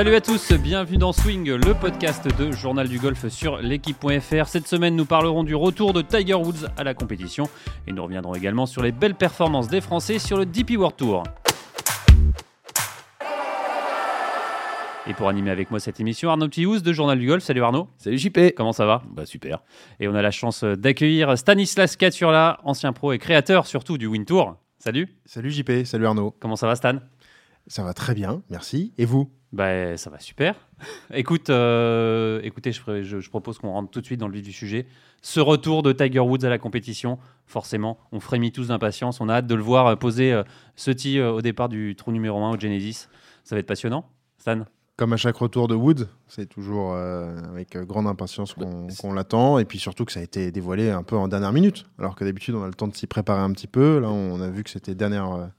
Salut à tous, bienvenue dans Swing, le podcast de Journal du Golf sur l'équipe.fr. Cette semaine, nous parlerons du retour de Tiger Woods à la compétition et nous reviendrons également sur les belles performances des Français sur le DP World Tour. Et pour animer avec moi cette émission, Arnaud Piouz de Journal du Golf. Salut Arnaud. Salut JP. Comment ça va? Bah super. Et on a la chance d'accueillir Stanislas Katurla, ancien pro et créateur surtout du Win Tour. Salut. Salut JP, salut Arnaud. Comment ça va Stan? Ça va très bien, merci. Et vous? Bah ça va super. Écoute, euh, écoutez, je, je- je propose qu'on rentre tout de suite dans le vif du sujet. Ce retour de Tiger Woods à la compétition, forcément, on frémit tous d'impatience. On a hâte de le voir euh, poser euh, ce tee euh, au départ du trou numéro 1 au Genesis. Ça va être passionnant. Stan? Comme à chaque retour de Wood, c'est toujours avec grande impatience qu'on qu'on l'attend. Et puis surtout que ça a été dévoilé un peu en dernière minute. Alors que d'habitude, on a le temps de s'y préparer un petit peu. Là, on a vu que c'était dernière,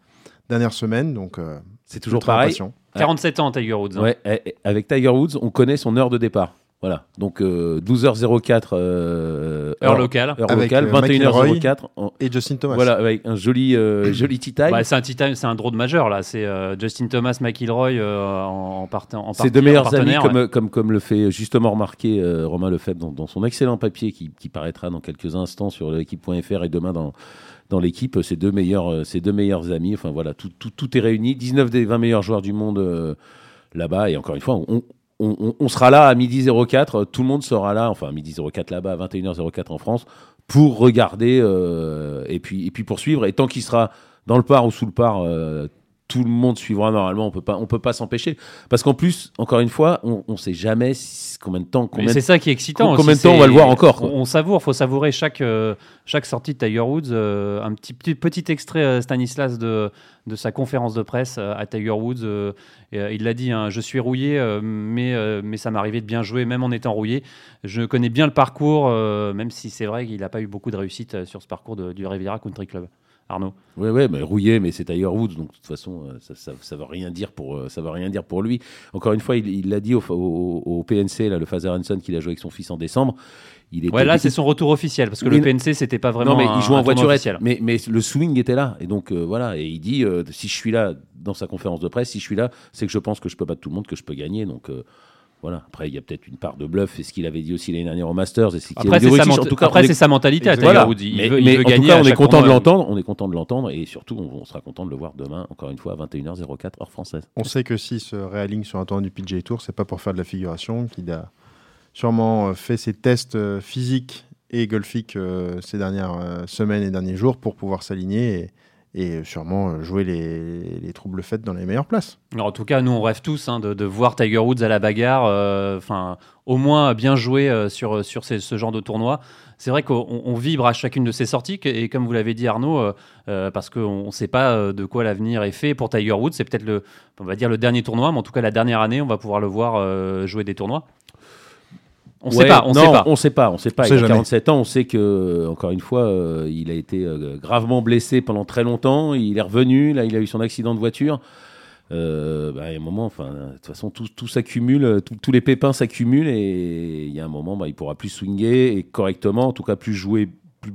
dernière semaine. Donc, euh, C'est toujours pareil. impatient. 47 ans, Tiger Woods. hein. Ouais, eh, eh, avec Tiger Woods, on connaît son heure de départ. Voilà. Donc euh, 12h04 euh, Heure locale. heure Avec, locale, euh, McIlroy. 21h04. en- Et Justin Thomas. Voilà, avec un joli euh, joli tea time. Bah, c'est un, tea time, c'est un draw de majeur là. C'est euh, Justin Thomas, McIlroy euh, en, parten- en parti- deux meilleurs amis, comme, ouais. comme, comme le fait justement remarquer euh, Romain Lefebvre dans, dans son excellent papier qui, qui paraîtra dans quelques instants sur l'équipe.fr et demain dans, dans l'équipe, ses deux, meilleurs, euh, ses deux meilleurs amis. Enfin voilà, tout, tout, tout est réuni. 19 des 20 meilleurs joueurs du monde euh, là-bas. Et encore une fois, on, on, sera là à midi 04. Tout le monde sera là, enfin à midi 04 là-bas, à 21h04 en France, pour regarder euh, et, puis, et puis poursuivre. Et tant qu'il sera dans le par ou sous le par, euh, tout le monde suivra normalement. On peut pas, on peut pas s'empêcher. Parce qu'en plus, encore une fois, on ne sait jamais si- combien de temps, c'est ça qui est excitant. combien de temps on va le voir encore, quoi. On, savoure, faut savourer chaque, euh, chaque sortie de Tiger Woods. euh, un petit, petit, extrait, euh, Stanislas, de, de sa conférence de presse à Tiger Woods. et, il l'a dit, hein, je suis rouillé, mais, mais ça m'arrivait de bien jouer, même en étant rouillé. Je connais bien le parcours, même si c'est vrai qu'il n'a pas eu beaucoup de réussite sur ce parcours de- du Riviera Country Club. Arnaud ouais, mais rouillé, mais c'est Tiger Woods, donc de toute façon, euh, ça, ça, ça veut rien dire pour, euh, ça veut rien dire pour lui. Encore une fois, il l'a dit au, au- au PNC, là, le Father Hanson qu'il a joué avec son fils en décembre. Il était, Ouais, là, c'est son retour officiel, parce que Mais le PNC, c'était pas vraiment non, mais un- il joue en voiturette, mais, mais le swing était là, et donc euh, voilà, et il dit euh, si je suis là dans sa conférence de presse, si je suis là, c'est que je pense que je peux battre tout le monde, que je peux gagner, donc. euh, voilà. Après, il y a peut-être une part de bluff, et ce qu'il avait dit aussi l'année dernière au Masters, et c'est qu'il Après, c'est dit sa, En tout cas, après, est- c'est sa mentalité à Voilà. Il mais, veut, il mais veut en gagner tout cas, à on est content de tournoi. l'entendre. On est content de l'entendre et surtout, on, on sera content de le voir demain, encore une fois, à 21h04 heure française. On sait que s'il se réaligne sur un tournoi du PGA Tour, c'est pas pour faire de la figuration, qu'il a sûrement euh, fait ses tests euh, physiques et golfiques euh, ces dernières euh, semaines et derniers jours pour pouvoir s'aligner et, et sûrement euh, jouer les, les troubles faits dans les meilleures places. Alors, en tout cas, nous, on rêve tous hein, de, de voir Tiger Woods à la bagarre. euh, au moins bien jouer euh, sur, sur ce genre de tournoi. C'est vrai qu'on on vibre à chacune de ces sorties. Et comme vous l'avez dit, Arnaud, parce qu'on ne sait pas de quoi l'avenir est fait pour Tiger Woods. C'est peut-être le, on va dire le dernier tournoi, mais en tout cas, la dernière année, on va pouvoir le voir jouer des tournois. On ne Ouais, sait pas. On non, sait pas. On sait pas. On sait pas. On il sait a jamais. 47 ans. On sait que, encore une fois, euh, il a été euh, gravement blessé pendant très longtemps. Il est revenu. Là, il a eu son accident de voiture. Euh, bah, il y a un moment, enfin, de toute façon, tout, tout s'accumule, euh, tout- tous les pépins s'accumulent et il y a un moment, bah, il pourra plus swinguer et correctement, en tout cas plus jouer, plus,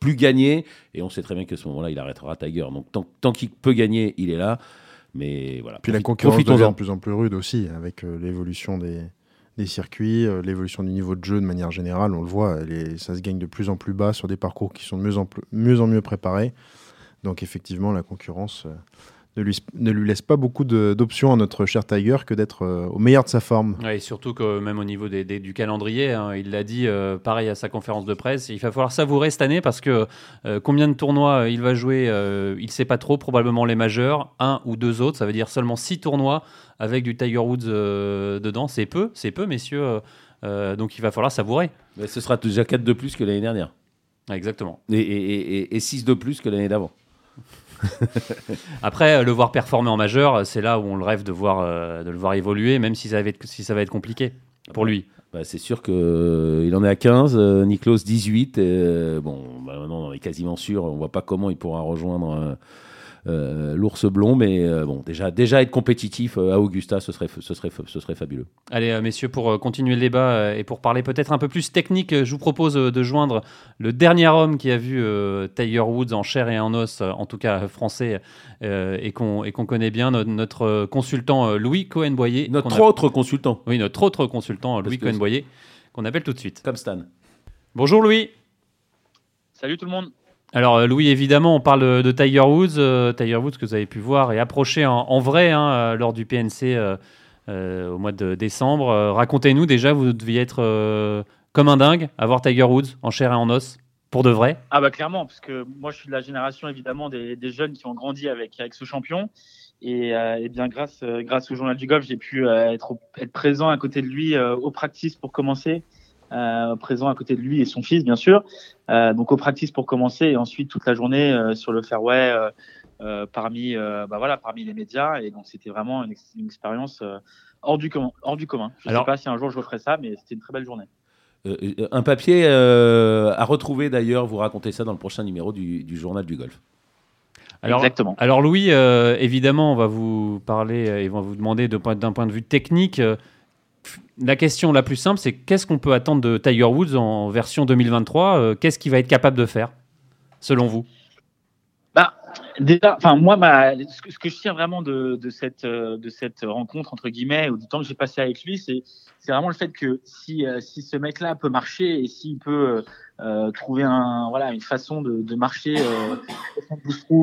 plus gagner. Et on sait très bien qu'à ce moment-là, il arrêtera Tiger. Donc tant, tant qu'il peut gagner, il est là. Mais voilà. Puis la concurrence devient de plus en plus rude aussi, avec euh, l'évolution des, des circuits, euh, l'évolution du niveau de jeu de manière générale. On le voit, ça se gagne de plus en plus bas sur des parcours qui sont de mieux en, plus- mieux, en mieux préparés. Donc effectivement, la concurrence euh, ne, lui, ne lui laisse pas beaucoup d'options à notre cher Tiger que d'être euh, au meilleur de sa forme. Ouais, et surtout que même au niveau des, des- du calendrier, hein, il l'a dit euh, pareil à sa conférence de presse, il va falloir savourer cette année parce que euh, combien de tournois il va jouer, euh, il ne sait pas trop, probablement les majeurs, un ou deux autres, ça veut dire seulement six tournois avec du Tiger Woods euh, dedans, c'est peu, c'est peu messieurs, donc il va falloir savourer. Mais ce sera déjà 4 de plus que l'année dernière. Ouais, Exactement. Et, 6 de plus que l'année d'avant. Après, euh, le voir performer en majeur, c'est là où on le rêve de, voir, euh, de le voir évoluer, même si ça va être, compliqué pour lui. Bah, c'est sûr qu'il en est à 15, euh, Niklos 18. euh, bon, bah, maintenant on est quasiment sûr, on voit pas comment il pourra rejoindre euh, l'ours blond. Mais bon, déjà, déjà être compétitif à Augusta, ce serait, ce serait, ce serait fabuleux. Allez, messieurs, pour continuer le débat et pour parler peut-être un peu plus technique, je vous propose de joindre le dernier homme qui a vu Tiger Woods en chair et en os, en tout cas français, et qu'on connaît bien, notre, consultant Louis Cohen-Boyer. Notre autre consultant. Oui, notre autre consultant, Louis Cohen-Boyer, qu'on appelle tout de suite. Comme Stan. Bonjour Louis. Salut tout le monde. Alors euh, Louis, évidemment, on parle de Tiger Woods. Euh, Tiger Woods que vous avez pu voir et approcher en, vrai hein, euh, lors du PNC au mois de décembre. Racontez-nous déjà, vous deviez être comme un dingue à voir Tiger Woods en chair et en os. Pour de vrai Ah bah clairement, parce que moi je suis de la génération évidemment des, jeunes qui ont grandi avec, avec ce champion. Et, bien grâce, grâce au journal du golf, j'ai pu être, être présent à côté de lui au practice pour commencer. Euh, présent à côté de lui et son fils, bien sûr. Euh, donc au practice pour commencer et ensuite toute la journée euh, sur le fairway parmi, bah voilà, parmi les médias. Et donc c'était vraiment une, expérience hors du commun. Hors du commun. Je ne sais pas si un jour je referai ça, mais c'était une très belle journée. un papier à retrouver d'ailleurs, vous racontez ça dans le prochain numéro du, journal du golf. Alors, Exactement. Alors Louis, évidemment, on va vous parler et on va vous demander d'un point de vue technique la question la plus simple, c'est qu'est-ce qu'on peut attendre de Tiger Woods en version 2023 euh, Qu'est-ce qu'il va être capable de faire, selon vous? Bah, enfin moi, ce, que, je tiens vraiment de, cette, euh, de cette rencontre entre guillemets ou du temps que j'ai passé avec lui, c'est vraiment le fait que si, euh, si ce mec-là peut marcher et s'il peut trouver une façon de, marcher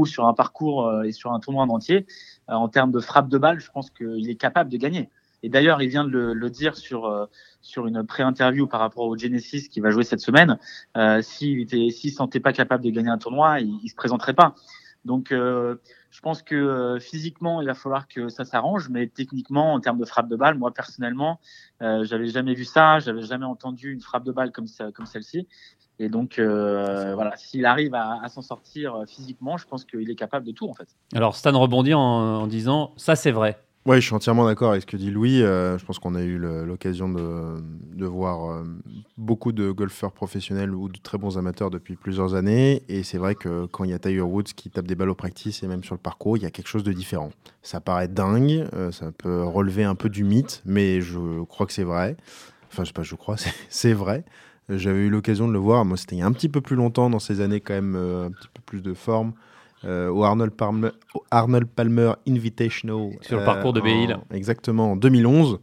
sur un parcours et sur un tournoi en entier, en termes de frappe de balle, je pense qu'il est capable de gagner. Et d'ailleurs, il vient de le, dire sur euh, sur une pré-interview par rapport au Genesis qui va jouer cette semaine. Euh, s'il était, s'il sentait pas capable de gagner un tournoi, il, il se présenterait pas. Donc, euh, je pense que euh, physiquement, il va falloir que ça s'arrange, mais techniquement, en termes de frappe de balle, moi personnellement, euh, j'avais jamais vu ça, j'avais jamais entendu une frappe de balle comme comme celle-ci. Et donc, voilà, s'il arrive à, s'en sortir physiquement, je pense qu'il est capable de tout, en fait. Alors, Stan rebondit en disant, ça c'est vrai. Oui, je suis entièrement d'accord avec ce que dit Louis. Euh, je pense qu'on a eu l'occasion de, voir euh, beaucoup de golfeurs professionnels ou de très bons amateurs depuis plusieurs années. Et c'est vrai que quand il y a Tiger Woods qui tape des balles au practice et même sur le parcours, il y a quelque chose de différent. Ça paraît dingue, euh, ça peut relever un peu du mythe, mais je crois que c'est vrai. Enfin, je sais pas, je crois, c'est vrai. J'avais eu l'occasion de le voir. Moi, c'était il y a un petit peu plus longtemps dans ces années, quand même, un petit peu plus de forme. Euh, au Arnold Palmer, Arnold Palmer Invitational. Sur le parcours de Béil. Exactement, en 2011.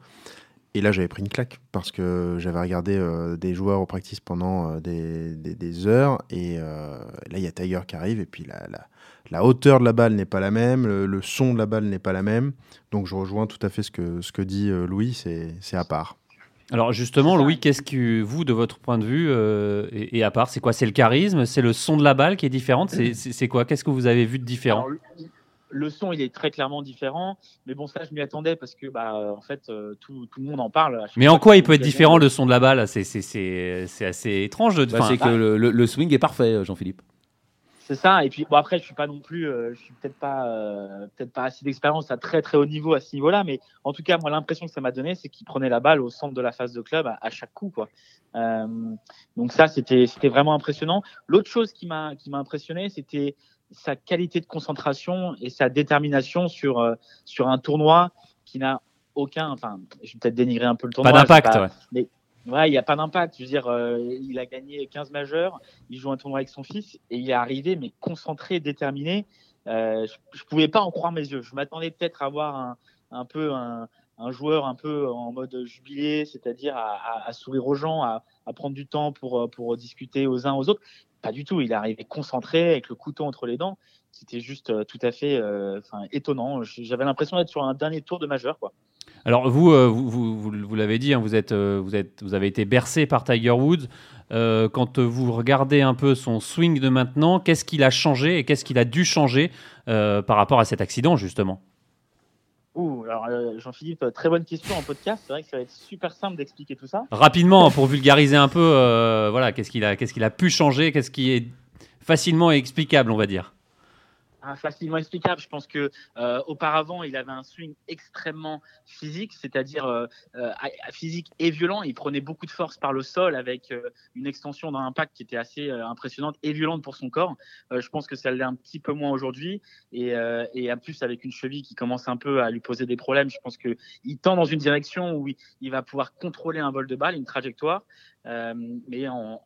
Et là, j'avais pris une claque parce que j'avais regardé euh, des joueurs au practice pendant euh, des, des, heures. Et là, il y a Tiger qui arrive. Et puis la, la, la hauteur de la balle n'est pas la même, le, son de la balle n'est pas la même. Donc je rejoins tout à fait ce que, ce que dit Louis, c'est à part. Alors justement, Louis, qu'est-ce que vous, de votre point de vue, euh, et, à part, c'est quoi? C'est le charisme? C'est le son de la balle qui est différent C'est quoi? Qu'est-ce que vous avez vu de différent? Le, son, il est très clairement différent, mais bon, ça, je m'y attendais parce que, bah, en fait, euh, tout, le monde en parle. Mais en quoi il peut être différent le son de la balle? C'est assez étrange. De... Bah, c'est que le swing est parfait, Jean-Philippe. C'est ça. Et puis bon après, je suis pas non plus, euh, je suis peut-être pas, euh, peut-être pas assez d'expérience à très très haut niveau à ce niveau-là, mais en tout cas, moi l'impression que ça m'a donné, c'est qu'il prenait la balle au centre de la phase de club à, chaque coup, quoi. Euh, donc ça, c'était c'était vraiment impressionnant. L'autre chose qui m'a qui m'a impressionné, c'était sa qualité de concentration et sa détermination sur sur un tournoi qui n'a aucun, enfin, je vais peut-être dénigrer un peu le tournoi. Pas d'impact, ouais. mais Ouais, il n'y a pas d'impact. Je veux dire, euh, il a gagné 15 majeurs, il joue un tournoi avec son fils et il est arrivé, mais concentré, déterminé. Euh, je ne pouvais pas en croire mes yeux. Je m'attendais peut-être à voir un, un peu un, un, joueur un peu en mode jubilé, c'est-à-dire à, à, à, sourire aux gens, à, à, prendre du temps pour, pour discuter aux uns aux autres. Pas du tout. Il est arrivé concentré avec le couteau entre les dents. C'était juste euh, tout à fait euh, étonnant. J'avais l'impression d'être sur un dernier tour de majeur. Quoi. Alors vous, euh, vous, vous, vous l'avez dit, hein, vous, êtes, vous, êtes, vous avez été bercé par Tiger Woods. quand vous regardez un peu son swing de maintenant, qu'est-ce qu'il a changé et qu'est-ce qu'il a dû changer par rapport à cet accident justement? Ouh, alors Jean-Philippe, très bonne question en podcast. C'est vrai que ça va être super simple d'expliquer tout ça. Rapidement, pour vulgariser un peu, voilà, qu'est-ce qu'il a, qu'est-ce qu'il a pu changer, qu'est-ce qui est facilement explicable, on va dire. Facilement explicable. Je pense que euh, auparavant, il avait un swing extrêmement physique, c'est-à-dire euh, euh, physique et violent. Il prenait beaucoup de force par le sol avec une extension d'un impact qui était assez impressionnante et violente pour son corps. je pense que ça l'est un petit peu moins aujourd'hui. Et, et, en plus, avec une cheville qui commence un peu à lui poser des problèmes, je pense qu'il tend dans une direction où il va pouvoir contrôler un vol de balle, une trajectoire. Euh, mais en,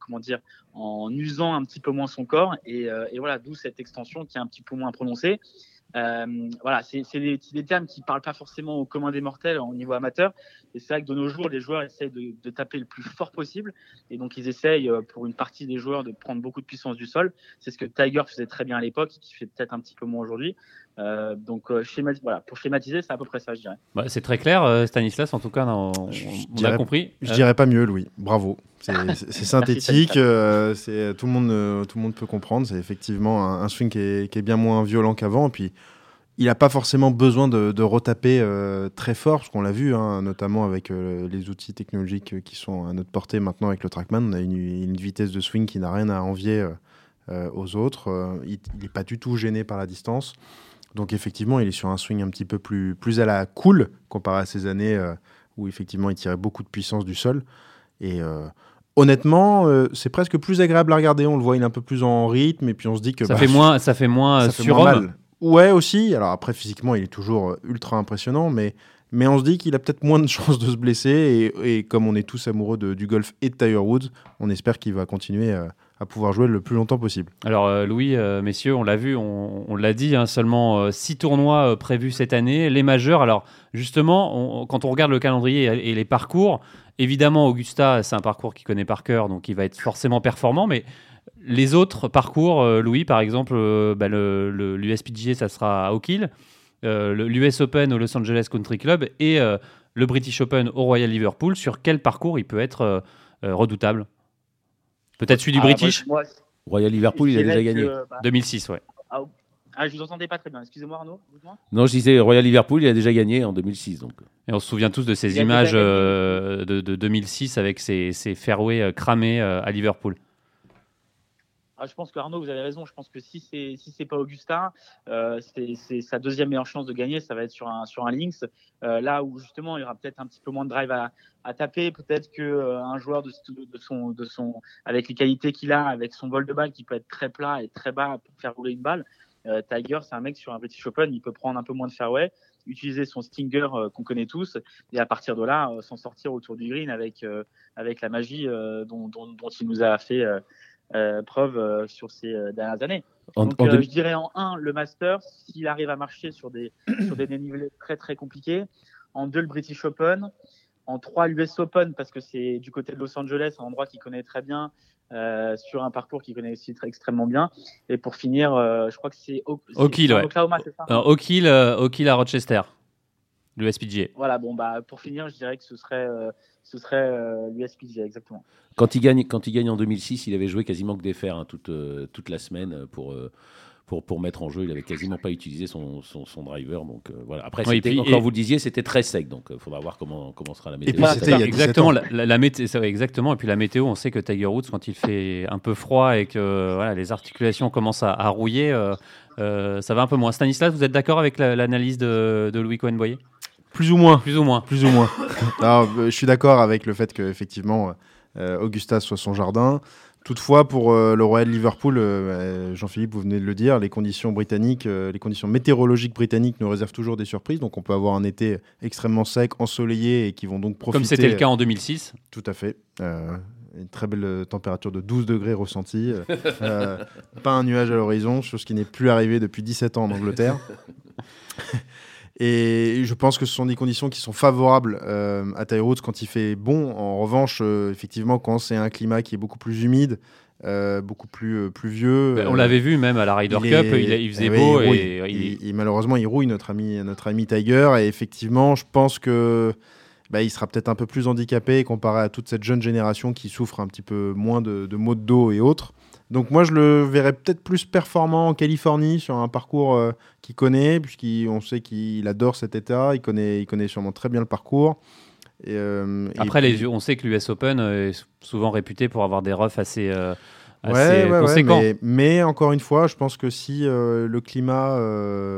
comment dire, en usant un petit peu moins son corps. Et, euh, et voilà, d'où cette extension qui est un petit peu moins prononcée. Euh, voilà, c'est des, des, termes qui ne parlent pas forcément au commun des mortels au niveau amateur. Et c'est vrai que de nos jours, les joueurs essayent de, de, taper le plus fort possible. Et donc, ils essayent, euh, pour une partie des joueurs, de prendre beaucoup de puissance du sol. C'est ce que Tiger faisait très bien à l'époque, qui fait peut-être un petit peu moins aujourd'hui. Euh, donc, voilà, pour schématiser, c'est à peu près ça, je dirais. Bah, c'est très clair, Stanislas, en tout cas, on, on a compris. Je dirais pas mieux, Louis. Bravo. C'est synthétique, c'est tout, le monde, tout le monde peut comprendre. C'est effectivement un, swing qui est, qui est, bien moins violent qu'avant. Puis, il n'a pas forcément besoin de, de retaper très fort, parce qu'on l'a vu, hein, notamment avec les outils technologiques qui sont à notre portée maintenant avec le Trackman. On a une, une vitesse de swing qui n'a rien à envier aux autres. il n'est pas du tout gêné par la distance. Donc effectivement, il est sur un swing un petit peu plus, plus à la cool comparé à ces années euh, où effectivement il tirait beaucoup de puissance du sol. Et euh, honnêtement, euh, c'est presque plus agréable à regarder. On le voit, il est un peu plus en rythme et puis on se dit que ça bah, fait moins, ça fait moins sur mal. Ouais aussi. Alors après physiquement, il est toujours ultra impressionnant, mais mais on se dit qu'il a peut-être moins de chances de se blesser. Et, et, comme on est tous amoureux de, du golf et de Tiger Woods, on espère qu'il va continuer à pouvoir jouer le plus longtemps possible. Alors euh, Louis, euh, messieurs, on l'a vu, on, l'a dit, hein, seulement euh, six tournois prévus cette année, les majeurs. Alors justement, quand on regarde le calendrier et, les parcours, évidemment Augusta, c'est un parcours qu'il connaît par cœur, donc il va être forcément performant, mais les autres parcours, Louis par exemple, bah, l'USPGA, ça sera à Oak Hill, l'US Open au Los Angeles Country Club et le British Open au Royal Liverpool, sur quel parcours il peut être redoutable? Peut-être celui du ah, British? Royal Liverpool, il a déjà gagné. 2006, ouais. Ah, je vous entendais pas très bien. Excusez-moi, Arnaud. Non, je disais Royal Liverpool, il a déjà gagné en 2006. Donc. Et on se souvient tous de ces images euh, de, 2006 avec ces, ces fairways euh, cramés euh, à Liverpool. Ah, je pense que Arnaud, vous avez raison. Je pense que si c'est si c'est pas Augustin, euh, c'est sa deuxième meilleure chance de gagner. Ça va être sur un sur un links, euh, là où justement il y aura peut-être un petit peu moins de drive à, à taper. Peut-être que euh, un joueur de, de, son de son avec les qualités qu'il a, avec son vol de balle qui peut être très plat et très bas pour faire rouler une balle. Tiger, c'est un mec sur un petit Open, il peut prendre un peu moins de fairway, utiliser son stinger qu'on connaît tous, et à partir de là, s'en sortir autour du green avec avec la magie dont, dont, dont, il nous a fait euh, preuve euh, sur ces euh, dernières années. Donc, je dirais en 1, le Master, s'il arrive à marcher sur des, sur des dénivelés très très compliqués. En 2, le British Open. En 3, l'US Open, parce que c'est du côté de Los Angeles, un endroit qu'il connaît très bien, sur un parcours qu'il connaît aussi très, extrêmement bien. Et pour finir, je crois que c'est Oak Hill, Oklahoma, c'est ça? Oak Hill, à Rochester, l'USPGA. Voilà, bon, bah, pour finir, je dirais que ce serait, ce serait l'USPGA, exactement. Quand il, gagne, quand il gagne en 2006, il avait joué quasiment que des fers hein, toute, euh, toute la semaine euh, pour, euh, pour, pour mettre en jeu. Il avait quasiment pas utilisé son, son, driver. Donc voilà. Après, puis, quand vous le disiez, c'était très sec. Donc il faudra voir comment, comment sera la météo. Et puis, exactement, la, la, météo, exactement. Et puis la météo, on sait que Tiger Woods, quand il fait un peu froid et que voilà, les articulations commencent à, à rouiller, ça va un peu moins. Stanislas, vous êtes d'accord avec l'analyse de, de Louis Cohen-Boyer? Plus ou moins. Plus ou moins. Plus ou moins. je suis d'accord avec le fait qu'effectivement, euh, Augusta soit son jardin. Toutefois, pour euh, le Royal Liverpool, euh, Jean-Philippe, vous venez de le dire, les conditions britanniques, les conditions météorologiques britanniques nous réservent toujours des surprises. Donc, on peut avoir un été extrêmement sec, ensoleillé et qui vont donc profiter. Comme c'était le cas en 2006. Tout à fait. une très belle température de 12 degrés ressentie. pas un nuage à l'horizon, chose qui n'est plus arrivée depuis 17 ans en Angleterre. Et je pense que ce sont des conditions qui sont favorables euh, à Tiger quand il fait bon. En revanche, euh, effectivement, quand c'est un climat qui est beaucoup plus humide, euh, beaucoup plus pluvieux. Ben, on l'avait vu même à la Ryder Cup, il, faisait beau. et, malheureusement, il rouille notre ami, notre ami Tiger. Et effectivement, je pense que bah, il sera peut-être un peu plus handicapé comparé à toute cette jeune génération qui souffre un petit peu moins de, de maux de dos et autres. Donc moi, je le verrais peut-être plus performant en Californie sur un parcours euh, qu'il connaît, puisqu'on sait qu'il adore cet état, il connaît, il connaît sûrement très bien le parcours. Et, euh, Après, les, on sait que l'US Open est souvent réputé pour avoir des roughs assez, euh, assez conséquent. mais, encore une fois, je pense que si le climat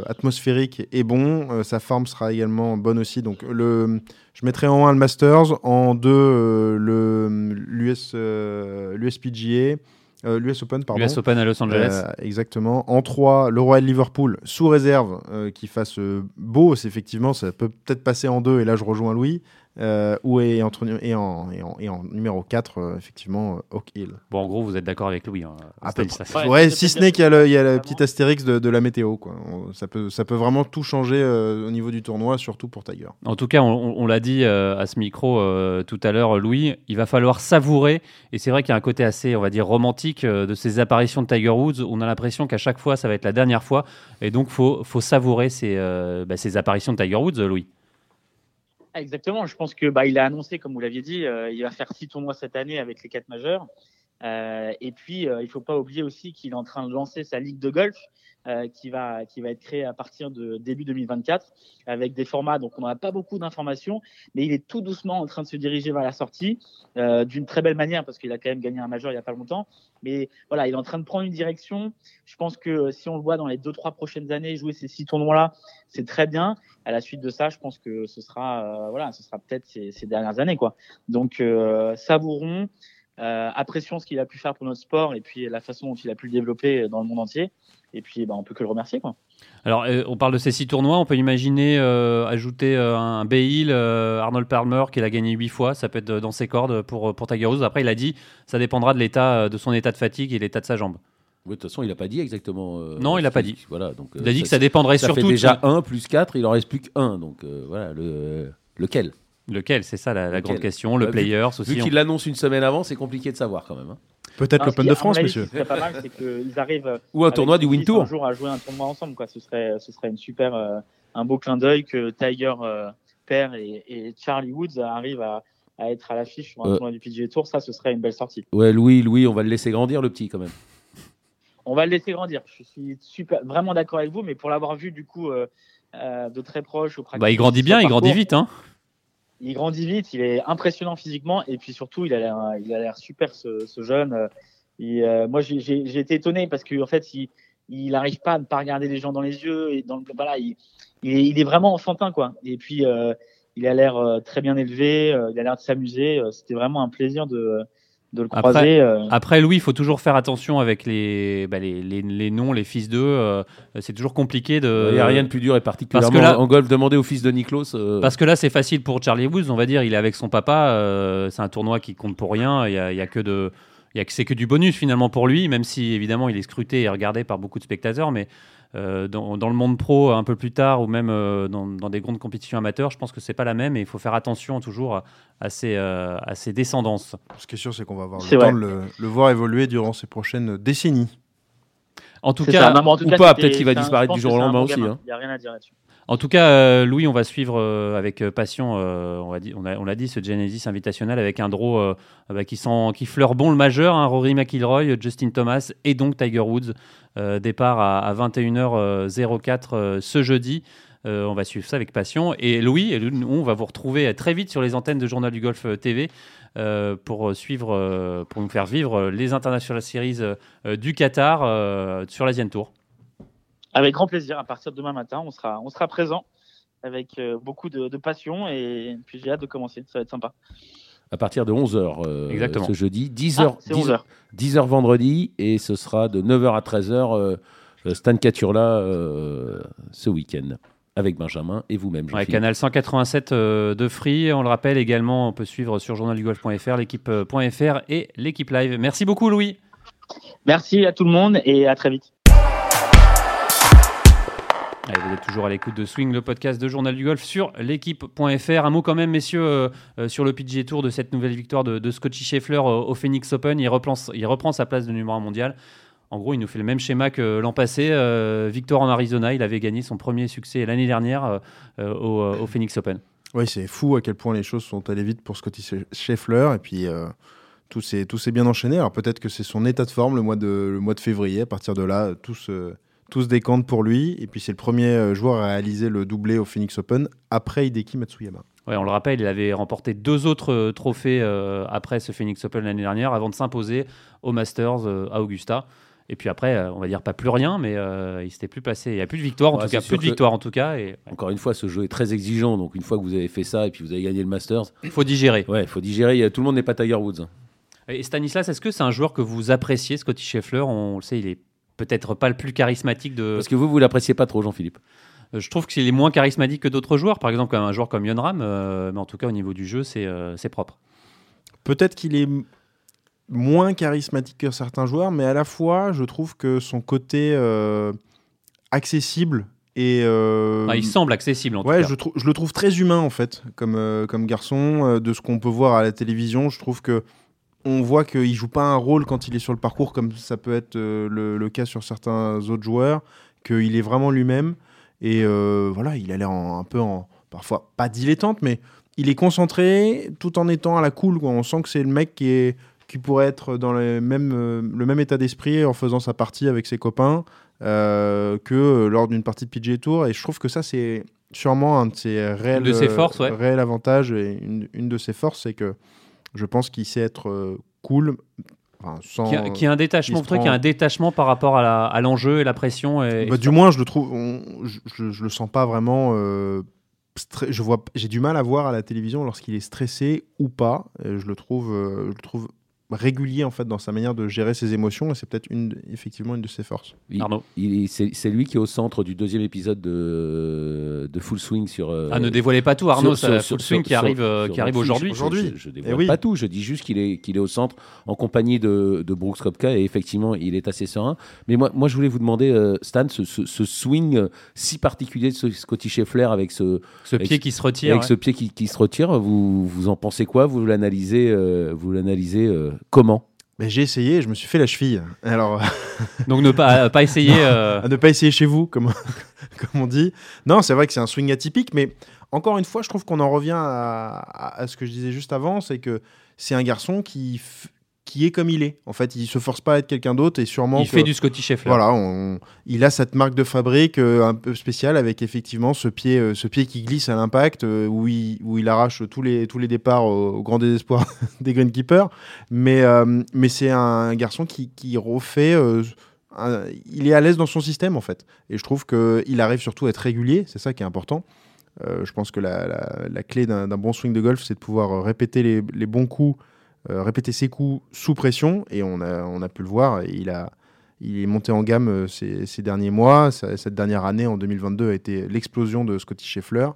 atmosphérique est bon, sa forme sera également bonne aussi. Donc le, je mettrai en 1 le Masters, en 2 le l'US l'USPGA euh, L'US Open, pardon. L'US Open à Los Angeles. Euh, exactement. En 3, le Royal Liverpool, sous réserve, euh, qui fasse beau. Effectivement, ça peut peut-être passer en 2, et là je rejoins Louis. Euh, ou est entre, et, en, et, en, et en numéro 4, euh, effectivement, Oak Hill. Bon, en gros, vous êtes d'accord avec Louis. Hein, ouais, si ce n'est qu'il y a le, il y a le petit astérix de, de, la météo. Quoi. ça, peut, ça peut vraiment tout changer euh, au niveau du tournoi, surtout pour Tiger. En tout cas, on, on l'a dit à ce micro tout à l'heure, Louis, il va falloir savourer. Et c'est vrai qu'il y a un côté assez, on va dire, romantique de ces apparitions de Tiger Woods. On a l'impression qu'à chaque fois, ça va être la dernière fois. Et donc, il faut, faut savourer ces, bah, ces apparitions de Tiger Woods, Louis. Exactement. Je pense que bah, il a annoncé, comme vous l'aviez dit, euh, il va faire six tournois cette année avec les quatre majeurs. Euh, et puis, euh, il ne faut pas oublier aussi qu'il est en train de lancer sa ligue de golf qui, va, qui va être créée à partir de début 2024 avec des formats. Donc, on n'a pas beaucoup d'informations, mais il est tout doucement en train de se diriger vers la sortie euh, d'une très belle manière parce qu'il a quand même gagné un majeur il n'y a pas longtemps. Mais voilà, il est en train de prendre une direction. Je pense que si on le voit dans les deux, trois prochaines années jouer ces six tournois-là, c'est très bien. À la suite de ça, je pense que ce sera, voilà, ce sera peut-être ces, dernières années, quoi. Donc, savourons. Euh, apprécions ce qu'il a pu faire pour notre sport et puis la façon dont il a pu le développer dans le monde entier. Et puis, bah, on peut que le remercier. Quoi. Alors, euh, on parle de ces six tournois. On peut imaginer euh, ajouter un Bale, Arnold Palmer, qu'il a gagné huit fois. Ça peut être dans ses cordes pour, pour Tiger Woods. Après, il a dit ça dépendra de, l'état, de son état de fatigue et l'état de sa jambe. Oui, de toute façon, il n'a pas dit exactement. non, il n'a pas dit. Voilà, donc, il a dit que ça dépendrait ça surtout. Fait déjà 1 plus 4, il en reste plus qu'un. Donc voilà, le, lequel? Lequel? C'est ça la, grande question. Le bah, Players aussi. Vu qu'il l'annonce une semaine avant, c'est compliqué de savoir quand même. Hein. Peut-être l'Open de France, monsieur. Ce pas mal, c'est qu'ils arrivent. Ou un tournoi du Win Tour. Un jour à jouer un tournoi ensemble, quoi. Ce serait, ce serait une super, euh, un beau clin d'œil que Tiger euh, père et, Charlie Woods arrivent à, à être à l'affiche sur un tournoi du PGA Tour. Ça, ce serait une belle sortie. Ouais, Louis, Louis, on va le laisser grandir, le petit, quand même. On va le laisser grandir. Je suis super, vraiment d'accord avec vous, mais pour l'avoir vu du coup euh, de très proche au bah, il grandit bien, il grandit vite, hein il grandit vite, il est impressionnant physiquement et puis surtout il a l'air, il a l'air super ce, ce jeune. Et, euh, moi j'ai, j'ai, été étonné parce qu'en en fait il, il n'arrive pas à ne pas regarder les gens dans les yeux et dans le, voilà il, il, est, vraiment enfantin quoi. Et puis euh, il a l'air euh, très bien élevé, euh, il a l'air de s'amuser. C'était vraiment un plaisir de de le croiser. Après, euh. après, Louis, il faut toujours faire attention avec les, bah, les, les, les, noms, les fils d'eux. Euh, c'est toujours compliqué de. Il n'y a rien de plus dur et particulièrement là, en golf. Demander au fils de Niklos. Euh. Parce que là, c'est facile pour Charlie Woods. On va dire, il est avec son papa. c'est un tournoi qui compte pour rien. Il y a, y a, que de. C'est que du bonus finalement pour lui, même si évidemment il est scruté et regardé par beaucoup de spectateurs. Mais euh, dans, dans, le monde pro un peu plus tard ou même euh, dans, dans, des grandes compétitions amateurs, je pense que c'est pas la même et il faut faire attention toujours à ces, euh, à ces descendances. Ce qui est sûr, c'est qu'on va avoir le temps de le, le, voir évoluer durant ces prochaines décennies. En tout cas, ça. ou pas, peut-être qu'il va disparaître du jour au lendemain aussi. Il hein. n'y a rien à dire là-dessus. En tout cas, euh, Louis, on va suivre euh, avec euh, passion, on, l'a dit, ce Genesis invitationnel avec un draw bah, qui, sent, fleure bon le majeur, hein, Rory McIlroy, Justin Thomas et donc Tiger Woods. départ à, 21h04 ce jeudi. on va suivre ça avec passion. Et Louis, on va vous retrouver très vite sur les antennes de Journal du Golf TV pour suivre, pour nous faire vivre les International Series du Qatar sur l'Asian Tour. Avec grand plaisir. À partir de demain matin, on sera, on sera présent avec euh, beaucoup de, passion et puis j'ai hâte de commencer. Ça va être sympa. À partir de 11h euh, ce jeudi, 10h, 10h, 10h, vendredi et ce sera de 9h à 13h euh, Stan Caturla ce week-end avec Benjamin et vous-même. Ouais, canal 187 de Free. On le rappelle également, on peut suivre sur journaldugolf.fr, l'équipe.fr et l'équipe live. Merci beaucoup, Louis. Merci à tout le monde et à très vite vous êtes toujours à l'écoute de Swing, le podcast de Journal du Golf sur l'équipe.fr. Un mot quand même, messieurs, euh, euh, sur le PGA Tour de cette nouvelle victoire de, Scotty Scheffler au Phoenix Open. Il reprend, sa place de numéro 1 mondial. En gros, il nous fait le même schéma que l'an passé. Euh, victoire en Arizona, il avait gagné son premier succès l'année dernière au, Phoenix Open. Oui, c'est fou à quel point les choses sont allées vite pour Scotty Scheffler. Et puis, tout s'est bien enchaîné. Alors peut-être que c'est son état de forme le mois de, le mois de février. À partir de là, tout se tous décantent pour lui. Et puis c'est le premier euh, joueur à réaliser le doublé au Phoenix Open après Hideki Matsuyama. Ouais, on le rappelle, il avait remporté deux autres euh, trophées euh, après ce Phoenix Open l'année dernière, avant de s'imposer au Masters euh, à Augusta. Et puis après, on va dire pas plus rien, mais euh, il s'était plus passé. Il n'y a plus de victoire, en Ouais, tout cas, plus de victoire en tout cas. Et Encore une fois, ce jeu est très exigeant. Donc, une fois que vous avez fait ça et puis vous avez gagné le Masters, il faut digérer. ouais, il faut digérer. Tout le monde n'est pas Tiger Woods. Et Stanislas, est-ce que c'est un joueur que vous appréciez, Scotty Scheffler? On le sait, il est peut-être pas le plus charismatique de. Parce que vous, vous l'appréciez pas trop, Jean-Philippe. Euh, Je trouve qu'il est moins charismatique que d'autres joueurs, par exemple comme un joueur comme Yon Ram, euh, mais en tout cas au niveau du jeu, c'est euh, c'est propre. Peut-être qu'il est moins charismatique que certains joueurs, mais à la fois, je trouve que son côté euh, accessible et. euh, Ah, il semble accessible en ouais, tout cas. je, je le trouve très humain en fait, comme, euh, comme garçon. euh, de ce qu'on peut voir à la télévision, je trouve que on voit qu'il joue pas un rôle quand il est sur le parcours, comme ça peut être euh, le, le cas sur certains autres joueurs, qu'il est vraiment lui-même. Et euh, voilà, il a l'air un peu en. parfois pas dilettante, mais il est concentré tout en étant à la cool. quoi. On sent que c'est le mec qui, est, qui pourrait être dans le même, euh, le même état d'esprit en faisant sa partie avec ses copains euh, que lors d'une partie de PGA Tour. Et je trouve que ça, c'est sûrement un de ses réels, de ses forces, ouais. réels avantages. Et une, une de ses forces, c'est que je pense qu'il sait être euh, cool. enfin, sans, Qui a, qui a un détachement, qui a un détachement par rapport à l'enjeu et la pression. Et, Bah, du moins, je le trouve. on- je, je- je le sens pas vraiment. euh, je vois. J'ai du mal à voir à la télévision lorsqu'il est stressé ou pas. Je le trouve. euh, je le trouve régulier en fait dans sa manière de gérer ses émotions et c'est peut-être une effectivement une de ses forces. Il- Arnaud. il- c'est c'est lui qui est au centre du deuxième épisode de, de Full Swing sur. euh, Ah, ne dévoilez pas tout, Arnaud, sur- ça, sur- full swing sur- qui arrive, euh, sur qui arrive aujourd'hui. Aujourd'hui. Je, je Eh dévoile oui. pas tout, je dis juste qu'il est, qu'il est au centre en compagnie de, de Brooks Koepka et effectivement il est assez serein. Mais moi, moi je voulais vous demander, euh, Stan, ce, ce- ce swing si particulier de ce Scotty Scheffler avec ce, Ce Avec- pied qui se retire. avec ouais. ce pied qui, qui se retire, vous, vous en pensez quoi? Vous l'analysez euh, vous l'analysez euh, comment Mais j'ai essayé, et je me suis fait la cheville. Alors Donc ne pas, pas essayer. euh, à ne pas essayer chez vous, comme, comme on dit. Non, c'est vrai que c'est un swing atypique, mais encore une fois, je trouve qu'on en revient à, à- à ce que je disais juste avant, c'est que c'est un garçon qui, f- qui est comme il est. En fait, il se force pas à être quelqu'un d'autre et sûrement il que- fait du Scotty Scheffler. Voilà, on- il a cette marque de fabrique euh, un peu spéciale avec effectivement ce pied, euh, ce pied qui glisse à l'impact, euh, où, il, où il arrache tous les, tous les départs au, au grand désespoir des greenkeepers. Mais, euh, mais c'est un garçon qui, qui refait. euh, un- il est à l'aise dans son système en fait. Et je trouve qu'il arrive surtout à être régulier, c'est ça qui est important. Euh, je pense que la, la- la clé d'un bon swing de golf, c'est de pouvoir répéter les, les bons coups, euh, répéter ses coups sous pression. Et on a, on a pu le voir. Il a, il est monté en gamme euh, ces, ces derniers mois. Cette dernière année, en 2022, a été l'explosion de Scotty Scheffler.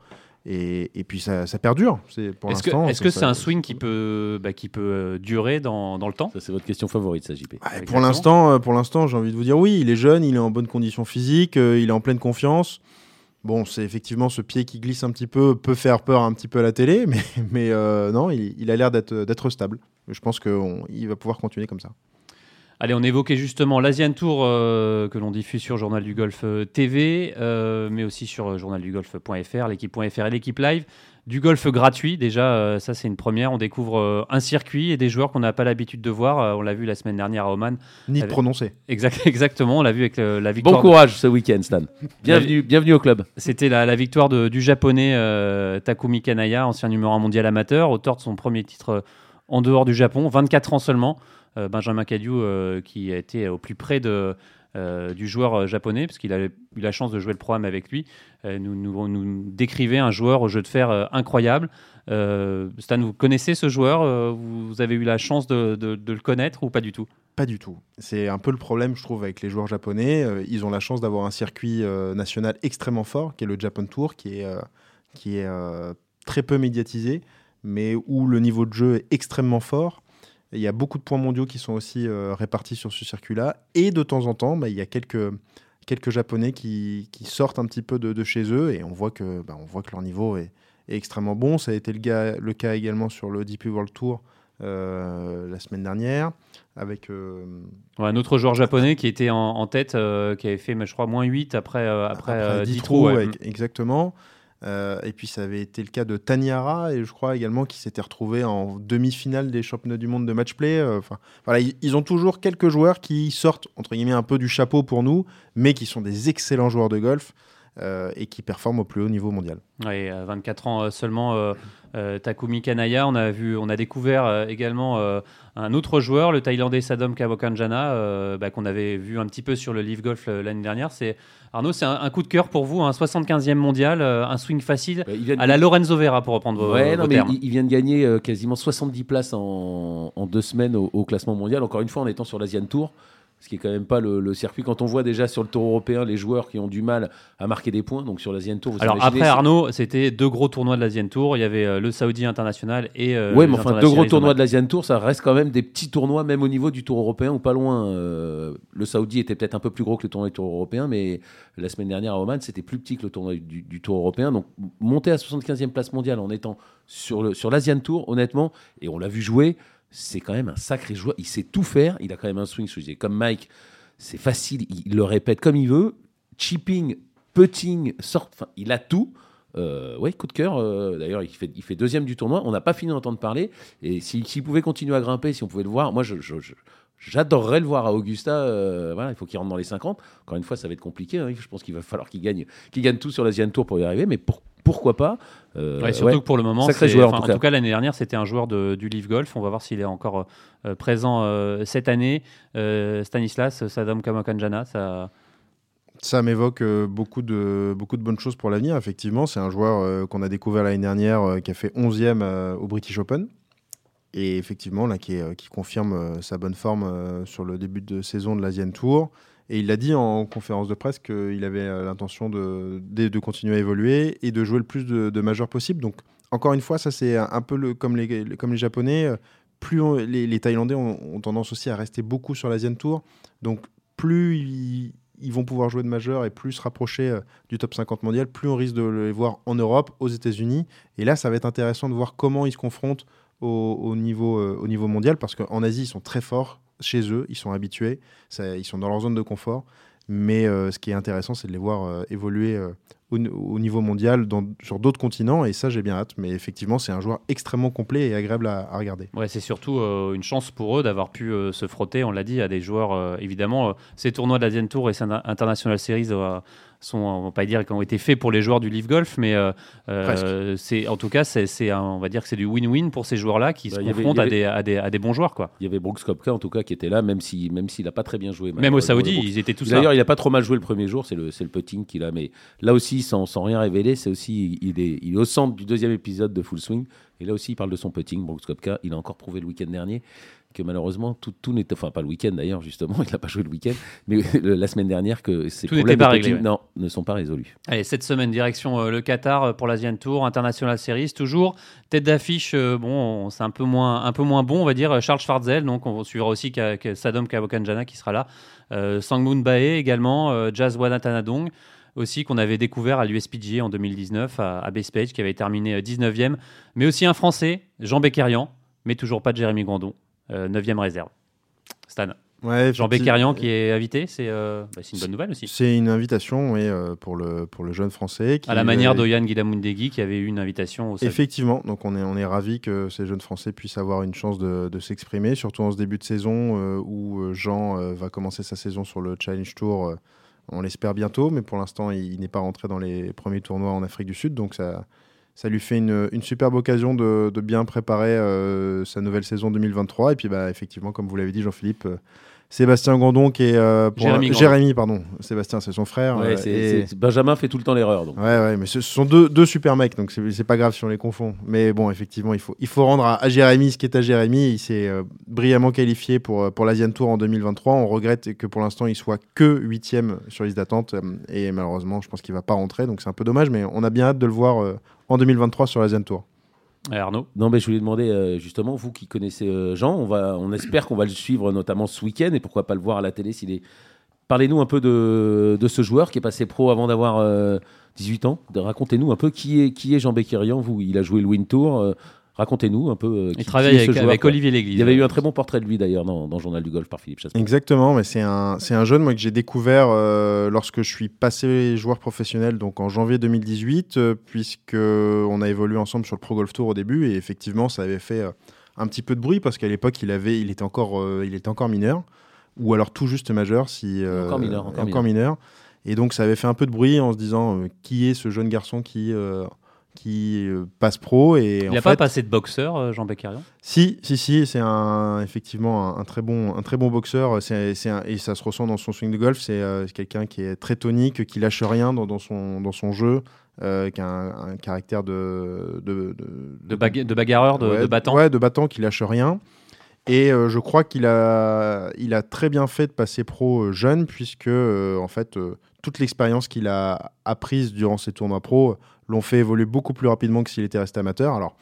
Et, et puis ça, ça perdure. C'est pour Est-ce que est-ce que ça- c'est un swing qui peut, bah, qui peut euh, durer dans, dans le temps? Ça c'est votre question favorite, ça JP. Ouais, pour l'instant, euh, pour l'instant, j'ai envie de vous dire oui, il est jeune, il est en bonne condition physique, euh, il est en pleine confiance. Bon, c'est effectivement ce pied qui glisse un petit peu, peut faire peur un petit peu à la télé, mais, euh, non, il, a l'air d'être stable. Je pense qu'il va pouvoir continuer comme ça. Allez, on évoquait justement l'Asian Tour euh, que l'on diffuse sur Journal du Golf euh, TV, mais aussi sur journaldugolf.fr, l'équipe.fr et l'équipe live. Du golf gratuit, déjà, euh, ça c'est une première. On découvre euh, un circuit et des joueurs qu'on n'a pas l'habitude de voir. Euh, on l'a vu la semaine dernière à Oman. Ni de prononcer. Exact, exactement, on l'a vu avec euh, la Bon victoire. de- courage ce week-end, Stan. Bienvenue, bienvenue au club. C'était la, la victoire de- du japonais euh, Takumi Kanaya, ancien numéro 1 mondial amateur, auteur de son premier titre euh, en dehors du Japon, 24 ans seulement. Euh, Benjamin Cadieu euh, qui a été au plus près de, euh, du joueur euh, japonais, parce qu'il a eu la chance de jouer le programme avec lui, euh, nous, nous, décrivait un joueur au jeu de fer incroyable. Stan, vous connaissez ce joueur Vous avez eu la chance de, le connaître ou pas du tout? Pas du tout. C'est un peu le problème, je trouve, avec les joueurs japonais. Ils ont la chance d'avoir un circuit national extrêmement fort, qui est le Japan Tour, qui est, très peu médiatisé, mais où le niveau de jeu est extrêmement fort. Il y a beaucoup de points mondiaux qui sont aussi euh, répartis sur ce circuit-là. Et de temps en temps, bah, il y a quelques, quelques Japonais qui, qui sortent un petit peu de, de chez eux et on voit que, bah, on voit que leur niveau est, est extrêmement bon. Ça a été le, ga- le cas également sur le DP World Tour euh, la semaine dernière avec euh, Ouais, Un autre joueur japonais qui était en, en tête, euh, qui avait fait, mais je crois, moins 8 après, après, euh, 10 trous. ouais, exactement. Euh, et puis ça avait été le cas de Taniara et je crois également qui s'était retrouvé en demi-finale des championnats du monde de match-play. Euh, Enfin, voilà, ils, ils ont toujours quelques joueurs qui sortent entre guillemets un peu du chapeau pour nous, mais qui sont des excellents joueurs de golf. Et qui performe au plus haut niveau mondial. Oui, 24 ans seulement, Takumi Kanaya. On a, vu, on a découvert également un autre joueur, le Thaïlandais Sadom Kawakanjana, bah, qu'on avait vu un petit peu sur le Leaf Golf l'année dernière. C'est Arnaud, c'est un, coup de cœur pour vous, un 75e mondial, un swing facile bah, à la Lorenzo Vera pour reprendre vos, ouais, termes. Il, vient de gagner quasiment 70 places en, deux semaines au, au, classement mondial. Encore une fois, en étant sur l'Asian Tour ce qui est quand même pas le, circuit. Quand on voit déjà sur le Tour européen les joueurs qui ont du mal à marquer des points, donc sur l'Asian Tour. Alors après Arnaud, c'était deux gros tournois de l'Asian Tour. Il y avait euh, le Saudi international et. Euh, oui, mais enfin deux gros tournois de l'Asian Tour, ça reste quand même des petits tournois, même au niveau du Tour européen ou pas loin. Euh, le Saudi était peut-être un peu plus gros que le tournoi du Tour européen, mais la semaine dernière à Oman, c'était plus petit que le tournoi du, Tour européen. Donc monter à 75e place mondiale en étant sur le sur l'Asian Tour, honnêtement, et on l'a vu jouer c'est quand même un sacré joueur. Il sait tout faire. Il a quand même un swing, comme Mike. C'est facile. Il, le répète comme il veut. Chipping, putting, sort. Enfin, il a tout. Euh, ouais, coup de cœur. Euh, d'ailleurs, il fait, deuxième du tournoi. On n'a pas fini d'entendre parler. Et s'il pouvait continuer à grimper, si on pouvait le voir, moi, J'adorerais le voir à Augusta. Euh, voilà, il faut qu'il rentre dans les 50. Encore une fois, ça va être compliqué. Hein. Je pense qu'il va falloir qu'il gagne, qu'il gagne tout sur l'Asian Tour pour y arriver. Mais pourquoi pas euh, Surtout que pour le moment, joueur, en, tout cas, l'année dernière, c'était un joueur de, du Leaf Golf. On va voir s'il est encore euh, présent cette année. Stanislas, Sadam Kamakanjana, ça. Ça m'évoque beaucoup, de, beaucoup de bonnes choses pour l'avenir, effectivement. C'est un joueur qu'on a découvert l'année dernière, qui a fait 11e au British Open et effectivement, là, qui, euh, qui confirme euh, sa bonne forme euh, sur le début de saison de l'Asian Tour. Et il l'a dit en conférence de presse qu'il avait l'intention de, de, continuer à évoluer et de jouer le plus de, majeurs possible. Donc, encore une fois, ça, c'est un peu comme, les, comme les Japonais. Plus les, Thaïlandais ont, tendance aussi à rester beaucoup sur l'Asian Tour. Donc, plus ils, vont pouvoir jouer de majeurs et plus se rapprocher du top 50 mondial, plus on risque de les voir en Europe, aux États-Unis. Et là, ça va être intéressant de voir comment ils se confrontent au, niveau, euh, au niveau mondial parce qu'en Asie, ils sont très forts chez eux, ils sont habitués, ils sont dans leur zone de confort. Mais euh, ce qui est intéressant, c'est de les voir euh, évoluer au, niveau mondial sur d'autres continents. Et ça, j'ai bien hâte. Mais effectivement, c'est un joueur extrêmement complet et agréable à, regarder. Ouais, c'est surtout une chance pour eux d'avoir pu se frotter, on l'a dit, à des joueurs. évidemment, ces tournois de la Tour et International Series sont, on va pas dire qu'ils ont été faits pour les joueurs du Leaf Golf, mais euh, euh, c'est en tout cas, c'est, on va dire que c'est du win-win pour ces joueurs-là qui bah, se confrontent à, des, à, des, à, des, bons joueurs. Quoi. Il y avait Brooks Kopka en tout cas qui était là, même s'il même s'il n'a pas très bien joué. Même au Saoudi, ils étaient tous là. D'ailleurs, il n'a pas trop mal joué le premier jour, c'est le, le putting qu'il a. Mais là aussi, sans, sans rien révéler, c'est aussi il est, il est au centre du deuxième épisode de Full Swing. Et là aussi, il parle de son putting. Brooks Kopka, il a encore prouvé le week-end dernier que malheureusement tout, tout n'était, enfin pas le week-end d'ailleurs justement, il n'a pas joué le week-end, mais la semaine dernière que ces problèmes pas réglés, non, ne sont pas résolus. Allez, cette semaine direction euh, le Qatar euh, pour l'Asian Tour, International Series, toujours tête d'affiche, euh, bon, c'est un peu moins, un peu moins bon, on va dire. Charles Schwartzel, donc on suivra aussi Sadom Kawokanjana qui sera là, Sangmoon Bae également, Jazz Wanatanadong aussi qu'on avait découvert à l'USPG en 2019 à, à Base Page qui avait terminé 19e, mais aussi un Français, Jean Becquerian, mais toujours pas de Jérémy Grandon. 9e euh, réserve. Stan. Ouais, Jean Becquerian qui est invité, c'est euh, bah, une bonne nouvelle aussi. C'est une invitation oui, euh, pour, le, pour le jeune français. Qui à la manière d'Oyan Guidamundegui qui avait eu une invitation. Au Effectivement, donc on est, on est ravis que ces jeunes français puissent avoir une chance de, de s'exprimer, surtout en ce début de saison où Jean va commencer sa saison sur le Challenge Tour. on l'espère bientôt, mais pour l'instant il, il n'est pas rentré dans les premiers tournois en Afrique du Sud, donc ça, ça lui fait une, une superbe occasion de, de bien préparer euh, sa nouvelle saison 2023. Et puis, bah, effectivement, comme vous l'avez dit, Jean-Philippe, euh, Sébastien Gandon qui est euh, Jérémy, pardon. Sébastien c'est son frère et... Benjamin fait tout le temps l'erreur ouais ouais mais ce sont deux, deux super mecs donc c'est pas grave si on les confond. Mais bon effectivement il faut il faut rendre à, Jérémy ce qui est à Jérémy. Il s'est brillamment qualifié pour pour l'Asian Tour en 2023 on regrette que pour l'instant il soit que huitième sur liste d'attente et malheureusement je pense qu'il va pas rentrer donc c'est un peu dommage mais on a bien hâte de le voir en 2023 sur l'Asian Tour. Arnaud? Non, mais je voulais demander euh, justement, vous qui connaissez euh, Jean, on, va, on espère qu'on va le suivre notamment ce week-end et pourquoi pas le voir à la télé s'il est. Parlez-nous un peu de, de, ce joueur qui est passé pro avant d'avoir 18 euh, ans. Racontez-nous un peu qui est, qui est Jean Becquerian. Vous, il a joué le Win Tour. Racontez-nous un peu. Euh, il travaille avec, Olivier Léglise. Il y avait eu un très bon portrait de lui d'ailleurs dans, dans, le journal du golf par Philippe Chassement. Exactement, mais c'est un, un jeune moi, que j'ai découvert euh, lorsque je suis passé joueur professionnel, donc en janvier 2018, euh, puisque on a évolué ensemble sur le Pro Golf Tour au début, et effectivement ça avait fait un petit peu de bruit parce qu'à l'époque il, avait, il, était encore, il était encore mineur, ou alors tout juste majeur. Si, encore mineur. Encore, mineur. Et donc ça avait fait un peu de bruit en se disant qui est ce jeune garçon qui qui passe pro. Et il n'a pas passé de boxeur, Jean Beccarion? Si, si, si, c'est un, effectivement un, très bon, un très bon boxeur. C'est, et ça se ressent dans son swing de golf. C'est quelqu'un qui est très tonique, qui lâche rien dans, dans son, dans son jeu. Euh, qui a un, caractère de de, de, de, bagarreur, de, battant. Ouais, de battant qui lâche rien. Et euh, je crois qu'il a, il a très bien fait de passer pro euh, jeune, puisque en fait, toute l'expérience qu'il a apprise durant ses tournois pro l'ont fait évoluer beaucoup plus rapidement que s'il était resté amateur. Alors,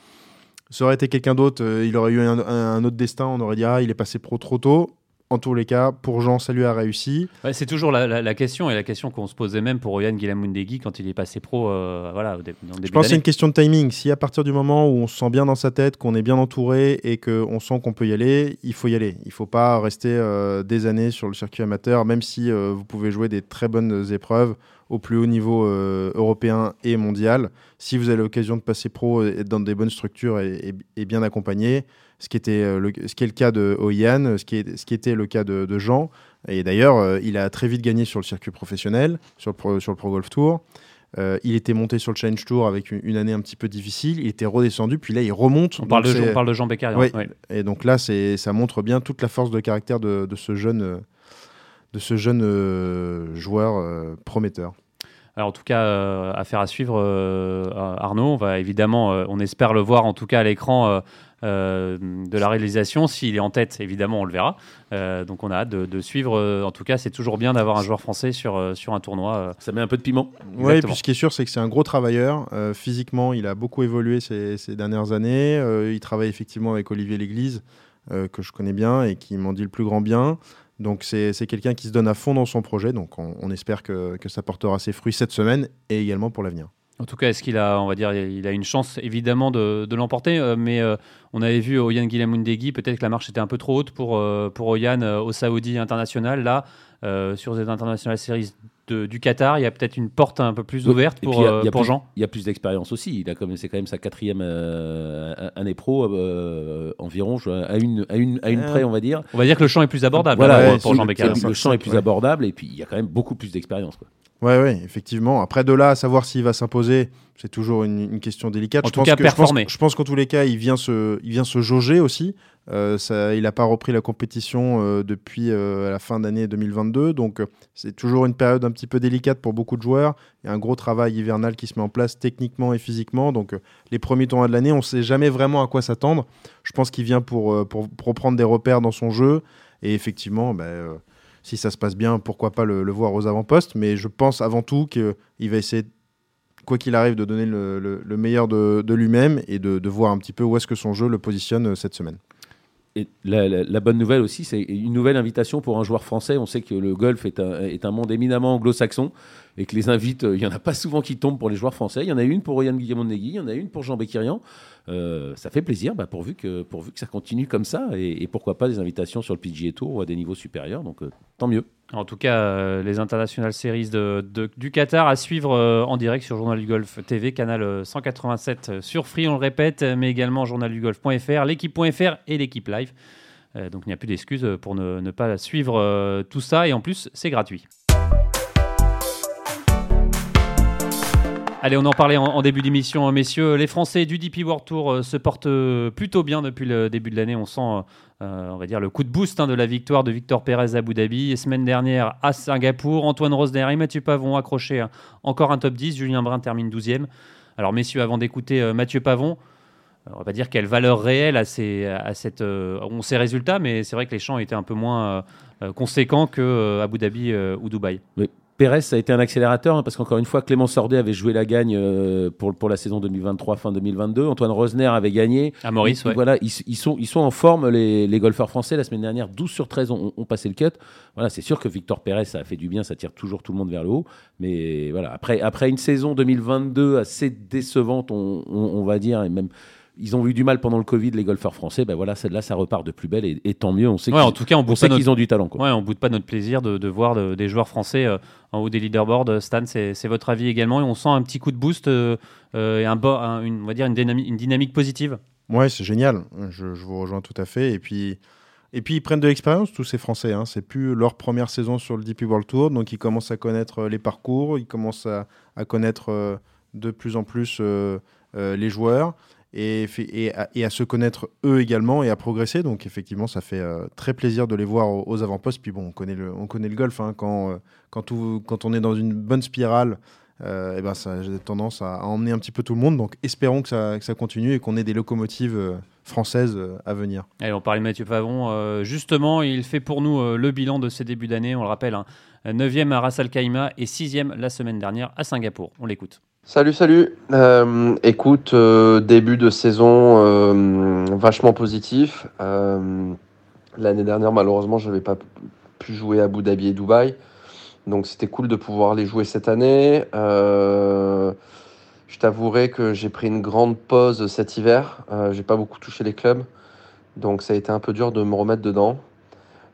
ça aurait été quelqu'un d'autre, il aurait eu un, un, autre destin, on aurait dit ah, il est passé pro trop tôt en tous les cas, pour Jean, ça lui a réussi. c'est toujours la, question, et la question qu'on se posait même pour Ryan Guilamundegui quand il est passé pro. Euh, voilà, Je pense que c'est une question de timing. Si à partir du moment où on se sent bien dans sa tête, qu'on est bien entouré et qu'on sent qu'on peut y aller, il faut y aller. Il ne faut pas rester euh, des années sur le circuit amateur, même si euh, vous pouvez jouer des très bonnes épreuves au plus haut niveau européen et mondial. Si vous avez l'occasion de passer pro et dans des bonnes structures et bien accompagné, ce qui, était euh, le, ce qui est le cas de Oyan, ce qui, est, ce qui était le cas de, Jean. Et d'ailleurs, euh, il a très vite gagné sur le circuit professionnel, sur le Pro, sur le Pro Golf Tour. Euh, il était monté sur le Challenge Tour avec une, année un petit peu difficile. Il était redescendu, puis là, il remonte. On, parle de, parle de, Jean Beccari. Oui. Et donc là, ça montre bien toute la force de caractère de, de ce jeune, de ce jeune joueur prometteur. Alors, en tout cas, affaire à suivre, Arnaud. On va évidemment, on espère le voir en tout cas à l'écran euh, de la réalisation. S'il est en tête, évidemment, on le verra. Euh, donc on a hâte de, suivre. Euh, en tout cas, c'est toujours bien d'avoir un joueur français sur, sur un tournoi. Ça met un peu de piment. Oui, puis ce qui est sûr, c'est que c'est un gros travailleur. physiquement, il a beaucoup évolué ces, ces dernières années. il travaille effectivement avec Olivier Léglise, que je connais bien et qui m'en dit le plus grand bien. Donc c'est quelqu'un qui se donne à fond dans son projet. Donc on, on espère que, que ça portera ses fruits cette semaine et également pour l'avenir. En tout cas, est-ce qu'il a, on va dire, il a une chance évidemment de, l'emporter, euh, mais euh, on avait vu Oyan Guilamundegui, peut-être que la marche était un peu trop haute pour, euh, pour Oyan au Saoudi international. Là, sur les International Series du Qatar, il y a peut-être une porte un peu plus ouverte pour, pour Jean. Il y a plus d'expérience aussi. Il a c'est quand même sa quatrième année pro environ, à une, à une, à une près, on va dire. On va dire que le champ est plus abordable voilà, pour, Jean Becker. Le champ est plus abordable et puis il y a quand même beaucoup plus d'expérience. Oui, ouais, effectivement. Après, de là à savoir s'il va s'imposer, c'est toujours une, question délicate. En je tout pense cas, performer. Je pense, qu'en tous les cas, il vient se, il vient se jauger aussi. Euh, ça, il n'a pas repris la compétition euh, depuis euh, la fin d'année 2022. Donc, c'est toujours une période un petit peu délicate pour beaucoup de joueurs. Il y a un gros travail hivernal qui se met en place techniquement et physiquement. Donc, les premiers tournois de l'année, on ne sait jamais vraiment à quoi s'attendre. Je pense qu'il vient pour, pour, pour, prendre des repères dans son jeu. Et effectivement, ben si ça se passe bien, pourquoi pas le, voir aux avant-postes. Mais je pense avant tout qu'il va essayer, quoi qu'il arrive, de donner le, meilleur de, lui-même et de, voir un petit peu où est-ce que son jeu le positionne euh, cette semaine. Et la, bonne nouvelle aussi, c'est une nouvelle invitation pour un joueur français. On sait que le golf est un, monde éminemment anglo-saxon et que les invites, euh, il n'y en a pas souvent qui tombent pour les joueurs français. Il y en a une pour Yann Guillemot-Negui, il y en a une pour Jean Béquirian. Euh, ça fait plaisir, bah, pourvu, que, pourvu que ça continue comme ça, et, pourquoi pas des invitations sur le PGA Tour ou à des niveaux supérieurs, donc euh, tant mieux. En tout cas, les International Series de, du Qatar à suivre en direct sur Journal du Golf TV, canal 187 sur Free, on le répète, mais également journaldugolf.fr, l'équipe.fr et l'équipe live. donc il n'y a plus d'excuses pour ne, ne, pas suivre tout ça, et en plus, c'est gratuit. Allez, on en parlait en, début d'émission, messieurs. Les Français du DP World Tour euh, se portent euh, plutôt bien depuis le début de l'année. On sent, euh, on va dire, le coup de boost hein, de la victoire de Victor Pérez à Abu Dhabi. Et semaine dernière à Singapour, Antoine Rosner et Mathieu Pavon accroché encore un top 10. Julien Brun termine 12e. Alors, messieurs, avant d'écouter Mathieu Pavon, on va pas dire quelle valeur réelle à, ces, à cette, on ces résultats, mais c'est vrai que les champs étaient un peu moins conséquents que Abu Dhabi ou Dubaï. Oui. Pérez, ça a été un accélérateur hein, parce qu'encore une fois, Clément Sordet avait joué la gagne euh, pour, pour la saison 2023, fin 2022. Antoine Rosner avait gagné. À Maurice, ouais. Voilà, ils, sont, ils sont en forme, les, les, golfeurs français. La semaine dernière, 12 sur 13 ont, passé le cut. Voilà, c'est sûr que Victor Pérez, ça a fait du bien, ça tire toujours tout le monde vers le haut. Mais voilà, après, après une saison 2022 assez décevante, on, on va dire, et même ils ont eu du mal pendant le Covid, les golfeurs français. Ben voilà, celle-là, ça repart de plus belle et, tant mieux. On sait en tout cas, on, qu'ils ont du talent. Quoi. Ouais, on boude pas notre plaisir de, voir des joueurs français euh, en haut des leaderboards. Stan, c'est votre avis également et on sent un petit coup de boost euh, euh, et un, une, on va dire une dynamique, une dynamique positive. Ouais, c'est génial. Je, vous rejoins tout à fait. Et puis Et puis ils prennent de l'expérience, tous ces Français. Hein. C'est plus leur première saison sur le DP World Tour, donc ils commencent à connaître les parcours, ils commencent à, à connaître de plus en plus les joueurs et, et, à, et, se connaître eux également et à progresser. Donc effectivement, ça fait euh, très plaisir de les voir aux, avant-postes. Puis bon, on connaît le, golf. Hein, quand, euh, quand, on est dans une bonne spirale, euh, et ben j'ai tendance à, emmener un petit peu tout le monde. Donc espérons que ça, continue et qu'on ait des locomotives françaises à venir. Allez, on parlait de Mathieu Pavon. justement, il fait pour nous le bilan de ses débuts d'année. On le rappelle, hein, 9e à Ras Al et 6e la semaine dernière à Singapour. On l'écoute. Salut, salut. Euh, écoute, euh, début de saison euh, vachement positif. L'année dernière, malheureusement, je n'avais pas pu jouer à Abu Dhabi et Dubaï. Donc c'était cool de pouvoir les jouer cette année. je t'avouerai que j'ai pris une grande pause cet hiver. j'ai pas beaucoup touché les clubs. Donc ça a été un peu dur de me remettre dedans.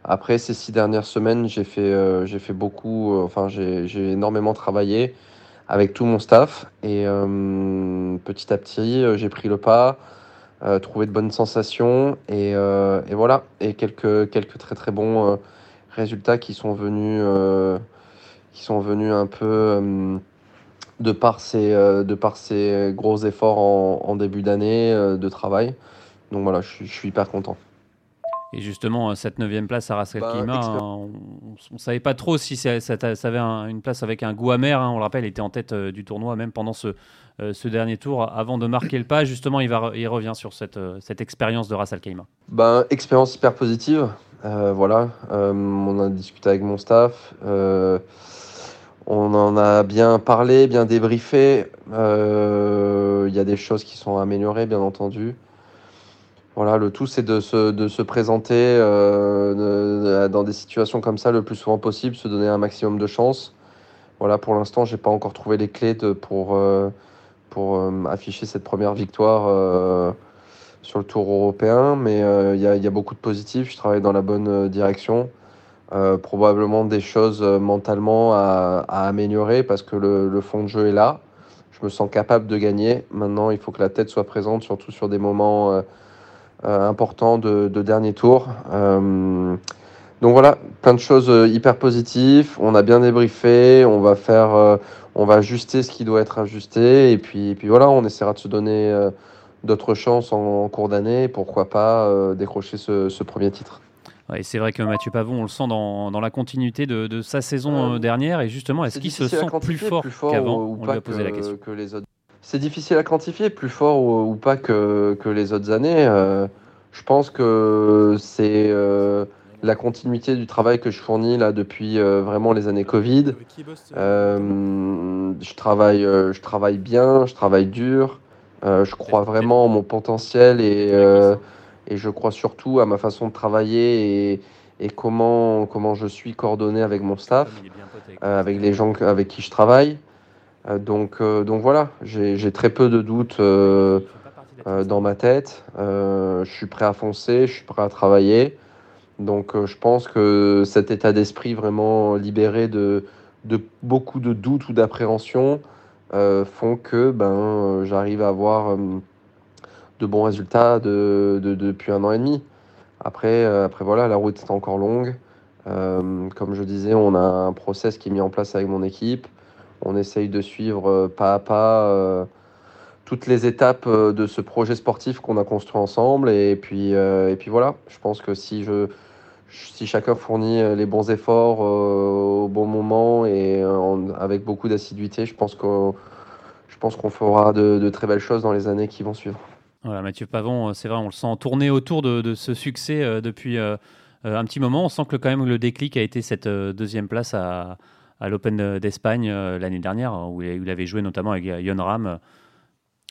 Après ces six dernières semaines, j'ai fait, j'ai fait beaucoup, enfin j'ai énormément travaillé avec tout mon staff. Et euh, petit à petit, euh, j'ai pris le pas, euh, trouvé de bonnes sensations et, et, voilà. Et quelques, quelques très très bons résultats qui sont venus, qui sont venus un peu de, par ces, de par ces gros efforts en, début d'année de travail. Donc voilà, je suis hyper content. Et justement, euh, cette neuvième place à Ras bah, hein, on ne savait pas trop si ça, avait une place avec un goût amer. Hein. on le rappelle, il était en tête euh, du tournoi même pendant ce, euh, ce, dernier tour. Avant de marquer le pas, justement, il, va, il revient sur cette, cette expérience de Ras Al Khaimah. Ben, expérience hyper positive. voilà, on a discuté avec mon staff. on en a bien parlé, bien débriefé. Il y a des choses qui sont améliorées, bien entendu. Voilà, le tout, c'est de se, présenter euh, dans des situations comme ça le plus souvent possible, se donner un maximum de chance. Voilà, pour l'instant, j'ai pas encore trouvé les clés pour, euh, euh, afficher cette première victoire sur le Tour européen, mais il y a, beaucoup de positifs. Je travaille dans la bonne direction. probablement des choses mentalement à, améliorer parce que le, fond de jeu est là. Je me sens capable de gagner. Maintenant, il faut que la tête soit présente, surtout sur des moments important de, dernier tour. Euh, donc voilà, plein de choses euh, hyper positives. On a bien débriefé, on va faire, on va ajuster ce qui doit être ajusté, et puis, puis voilà, on essaiera de se donner d'autres chances en, cours d'année. Pourquoi pas décrocher ce, premier titre. Ouais, c'est vrai que Mathieu Pavon, on le sent dans, dans la continuité de, de sa saison dernière. Et justement, est-ce qu'il se sent plus fort, qu'avant On lui a posé la question. Que les autres c'est difficile à quantifier, plus fort ou, pas que, que, les autres années. Euh, je pense que c'est euh, la continuité du travail que je fournis là depuis euh, vraiment les années Covid. je, travaille, je travaille bien, je travaille dur. je crois vraiment en mon potentiel et, et je crois surtout à ma façon de travailler et, et comment, comment je suis coordonné avec mon staff, avec les gens avec qui je travaille. Euh, donc, euh, donc voilà, j'ai très peu de doutes euh, dans ma tête. je suis prêt à foncer, je suis prêt à travailler. Donc je pense que cet état d'esprit vraiment libéré de, beaucoup de doutes ou d'appréhension font que ben, j'arrive à avoir de bons résultats de, de, depuis un an et demi. Après, après voilà, la route est encore longue. comme je disais, on a un process qui est mis en place avec mon équipe. On essaye de suivre euh, pas à pas euh, toutes les étapes euh, de ce projet sportif qu'on a construit ensemble. Et puis, et puis voilà, je pense que si, je, si chacun fournit les bons efforts au bon moment et avec beaucoup d'assiduité, je pense qu'on qu'on fera de, très belles choses dans les années qui vont suivre. Voilà, Mathieu Pavon, c'est vrai, on le sent tourner autour de, ce succès depuis un petit moment. On sent que quand même le déclic a été cette deuxième place à, à l'Open d'Espagne euh, l'année dernière, où il avait joué notamment avec Yon Ram.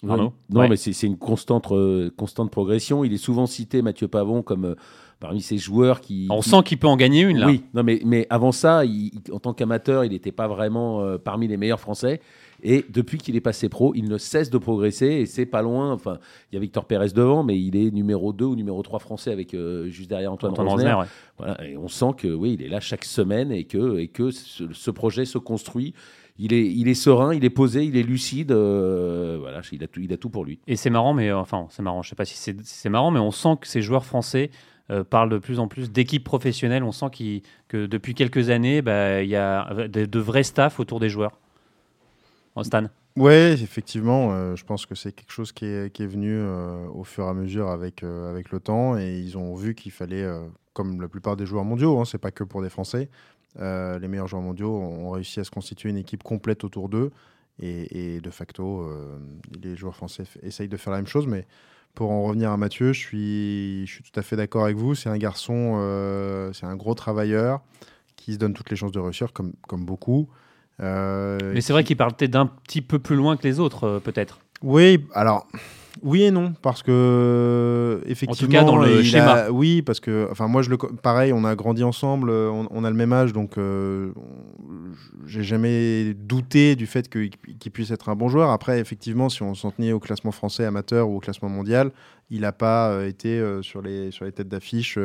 Non, mais c'est une constante, euh, constante progression. Il est souvent cité, Mathieu Pavon, comme euh, parmi ces joueurs qui. On sent qu'il peut en gagner une, là. Oui, non, mais, mais avant ça, en tant qu'amateur, il n'était pas vraiment parmi les meilleurs Français. Et depuis qu'il est passé pro, il ne cesse de progresser et c'est pas loin. Enfin, il y a Victor Pérez devant, mais il est numéro 2 ou numéro 3 français avec euh, juste derrière Antoine, Rosner. Voilà, et on sent que oui, il est là chaque semaine et que, et que ce, projet se construit. Il est, il est serein, il est posé, il est lucide. Euh, voilà, il a, tout, il a tout pour lui. Et c'est marrant, mais euh, enfin, c'est marrant. Je sais pas si c'est marrant, mais on sent que ces joueurs français parle de plus en plus d'équipes professionnelles. On sent que depuis quelques années, bah, il y a de, vrais staffs autour des joueurs. En Stan oui, effectivement, je pense que c'est quelque chose qui est, venu au fur et à mesure avec, avec le temps et ils ont vu qu'il fallait, comme la plupart des joueurs mondiaux, hein, c'est pas que pour des Français, les meilleurs joueurs mondiaux ont réussi à se constituer une équipe complète autour d'eux et, de facto, euh, les joueurs français essayent de faire la même chose. Mais pour en revenir à Mathieu, je suis, je suis tout à fait d'accord avec vous. C'est un garçon, euh, c'est un gros travailleur qui se donne toutes les chances de réussir, comme, comme beaucoup. Euh, mais c'est vrai qu'il parle peut-être d'un petit peu plus loin que les autres, peut-être. Oui, alors oui et non, parce que effectivement, en tout cas dans le schéma. oui, parce que enfin moi je le pareil, on a grandi ensemble, on, a le même âge, donc euh, j'ai jamais douté du fait qu'il puisse être un bon joueur. Après, effectivement, si on s'en tenait au classement français amateur ou au classement mondial, il n'a pas euh, été euh, sur les sur les têtes d'affiche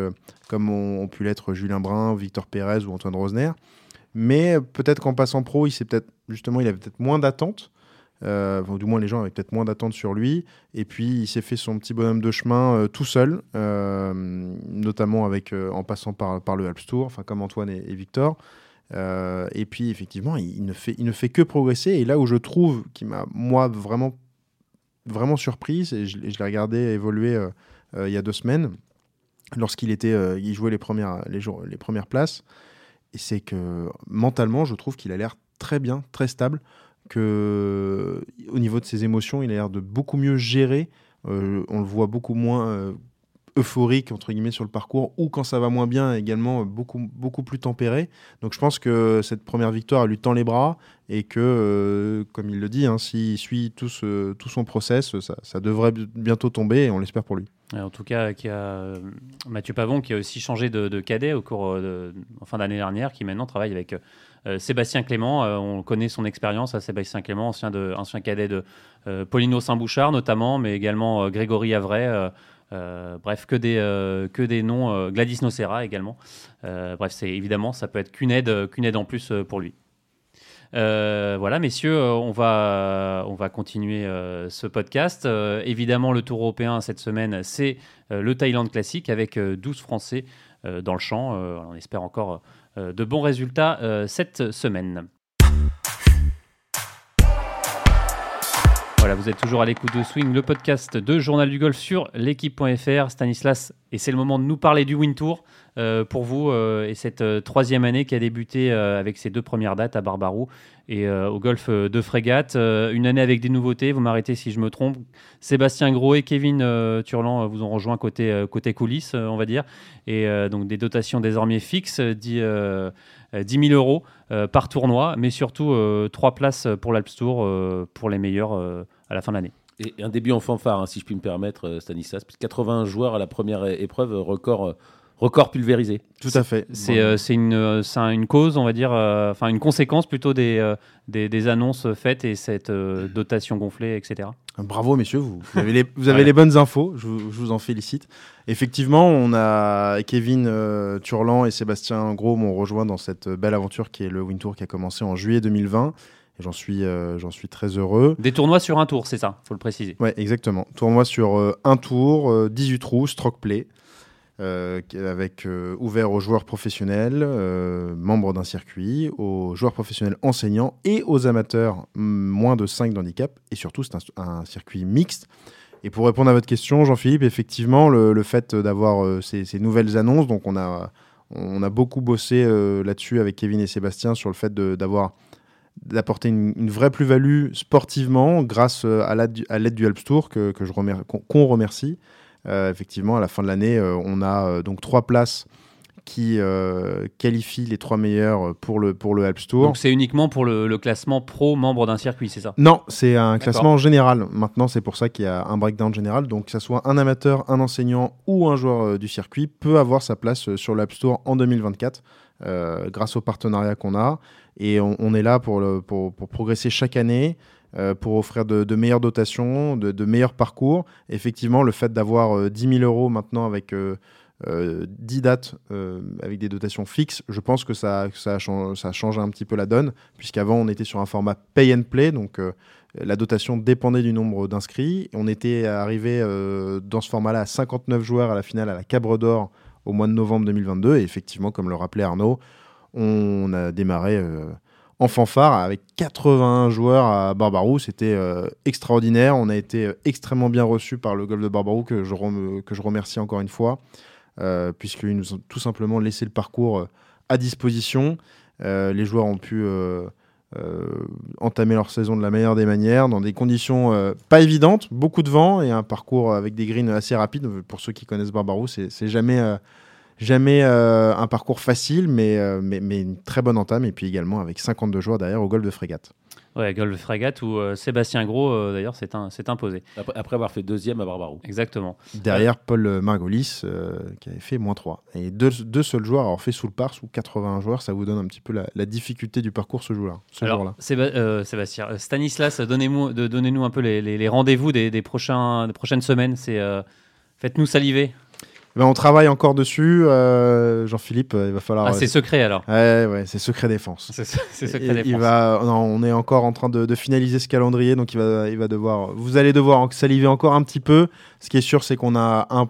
comme ont, pu l'être Julien Brun, Victor Pérez ou Antoine Rosner. Mais peut-être qu'en passant pro, il s'est peut-être justement, il avait peut-être moins d'attentes. Euh, du moins, les gens avaient peut-être moins d'attentes sur lui. Et puis, il s'est fait son petit bonhomme de chemin euh, tout seul, euh, notamment avec, en passant par, le Alps Tour, comme Antoine et, Victor. et puis, effectivement, il, ne fait, que progresser. Et là où je trouve qu'il m'a, moi, vraiment, vraiment surprise, et je, l'ai regardé évoluer il y a deux semaines, lorsqu'il était, il jouait les premières, les premières places, et c'est que mentalement, je trouve qu'il a l'air très bien, très stable que au niveau de ses émotions, il a l'air de beaucoup mieux gérer. Euh, on le voit beaucoup moins euh, euphorique entre guillemets sur le parcours ou quand ça va moins bien également beaucoup beaucoup plus tempéré. Donc je pense que cette première victoire lui tend les bras et que euh, comme il le dit, hein, s'il suit tout, son process, ça, devrait bientôt tomber et on l'espère pour lui. En tout cas, a Mathieu Pavon qui a aussi changé de, cadet au cours de, en fin d'année dernière, qui maintenant travaille avec euh, Sébastien Clément, euh, on connaît son expérience à Sébastien Clément, ancien, de, ancien cadet de euh, Paulino Saint-Bouchard notamment, mais également Grégory Avray. Bref, que des, que des noms, Gladys Nocera également. bref, c'est évidemment, ça peut être qu'une aide, qu'une aide en plus pour lui. voilà, messieurs, on va, on va continuer ce podcast. évidemment, le Tour européen cette semaine, c'est le Thaïlande classique avec 12 Français dans le champ. on espère encore euh, de bons résultats euh, cette semaine. Voilà, vous êtes toujours à l'écoute de Swing, le podcast de Journal du Golf sur l'équipe.fr. Stanislas, et c'est le moment de nous parler du Win Tour euh, pour vous et cette troisième année qui a débuté avec ses deux premières dates à Barbarou et au golf de Frégate. une année avec des nouveautés, vous m'arrêtez si je me trompe. Sébastien Gros et Kevin Turlan vous ont rejoint côté, côté coulisses, on va dire. Et donc des dotations désormais fixes, 10, 10 000 euros par tournoi, mais surtout trois places pour l'Alps Tour pour les meilleurs à la fin de l'année. Et un début en fanfare, hein, si je puis me permettre, Stanislas. 80 joueurs à la première épreuve, record record pulvérisé. Tout à fait. C'est euh, une, euh, une cause, on va dire, euh, enfin une conséquence plutôt des, des, annonces faites et cette dotation gonflée, etc. Bravo, messieurs, vous, avez, les, vous avez les bonnes infos, je, vous en félicite. Effectivement, on a Kevin Turlan et Sébastien Gros m'ont rejoint dans cette belle aventure qui est le Wintour qui a commencé en juillet 2020. Et j'en suis, j'en suis très heureux. Des tournois sur un tour, c'est ça, faut le préciser. Ouais, exactement. Tournoi sur un tour, 18 trous, stroke play. Euh, avec euh, ouvert aux joueurs professionnels, euh, membres d'un circuit, aux joueurs professionnels enseignants et aux amateurs moins de 5 d'handicap. Et surtout, c'est un, circuit mixte. Et pour répondre à votre question, Jean-Philippe, effectivement, le, fait d'avoir ces, nouvelles annonces, donc on a, on a beaucoup bossé là-dessus avec Kevin et Sébastien sur le fait d'avoir d'apporter une, vraie plus-value sportivement grâce à l'aide du, Alps Tour que, qu'on remercie. Euh, effectivement, à la fin de l'année, euh, on a euh, donc trois places qui qualifient les trois meilleurs pour le, pour le Alps Tour. Donc c'est uniquement pour le, classement pro membre d'un circuit, c'est ça? Non, c'est un classement général. Maintenant, c'est pour ça qu'il y a un breakdown général. Donc que ce soit un amateur, un enseignant ou un joueur du circuit peut avoir sa place sur l'Alps Tour en 2024 grâce au partenariat qu'on a. Et on, est là pour, le, pour, pour, progresser chaque année. Euh, pour offrir de, meilleures dotations, de, meilleurs parcours. Effectivement, le fait d'avoir 10 euh, 000 euros maintenant avec 10 euh, dates avec des dotations fixes, je pense que ça, ça, a changé, un petit peu la donne, puisqu'avant on était sur un format pay and play, donc la dotation dépendait du nombre d'inscrits. On était arrivé dans ce format-là à 59 joueurs à la finale à la Cabre d'Or au mois de novembre 2022. Et effectivement, comme le rappelait Arnaud, on a démarré en fanfare avec 81 joueurs à Barbarou. C'était extraordinaire. On a été extrêmement bien reçus par le golf de Barbarou, que je, que je remercie encore une fois, puisqu'ils nous ont tout simplement laissé le parcours à disposition. les joueurs ont pu euh, entamer leur saison de la meilleure des manières, dans des conditions euh, pas évidentes, beaucoup de vent et un parcours avec des greens assez rapides. Pour ceux qui connaissent Barbarou, c'est jamais, euh, jamais un parcours facile, mais, mais, mais, une très bonne entame. Et puis également avec 52 joueurs derrière au golf de frégate. Ouais, Golf Frégate où euh, Sébastien Gros, euh, d'ailleurs, s'est imposé. Après, avoir fait deuxième à Barbarou. Exactement. Derrière Paul Margolis, euh, qui avait fait moins 3. Et deux, deux seuls joueurs avoir fait sous le par, sous 81 joueurs, ça vous donne un petit peu la, difficulté du parcours ce jour-là. Ce jour Sébastien, Stanislas, donnez-nous donnez un peu les, les, rendez-vous des, des, prochains, des prochaines semaines. Faites-nous saliver. Ben, on travaille encore dessus. Euh, Jean-Philippe, euh, il va falloir. Ah, c'est secret alors. Ouais, ouais, c'est secret défense. C'est secret défense. Il va, on est encore en train de, finaliser ce calendrier, donc il va, il va devoir. Vous allez devoir saliver encore un petit peu. Ce qui est sûr, c'est qu'on a un,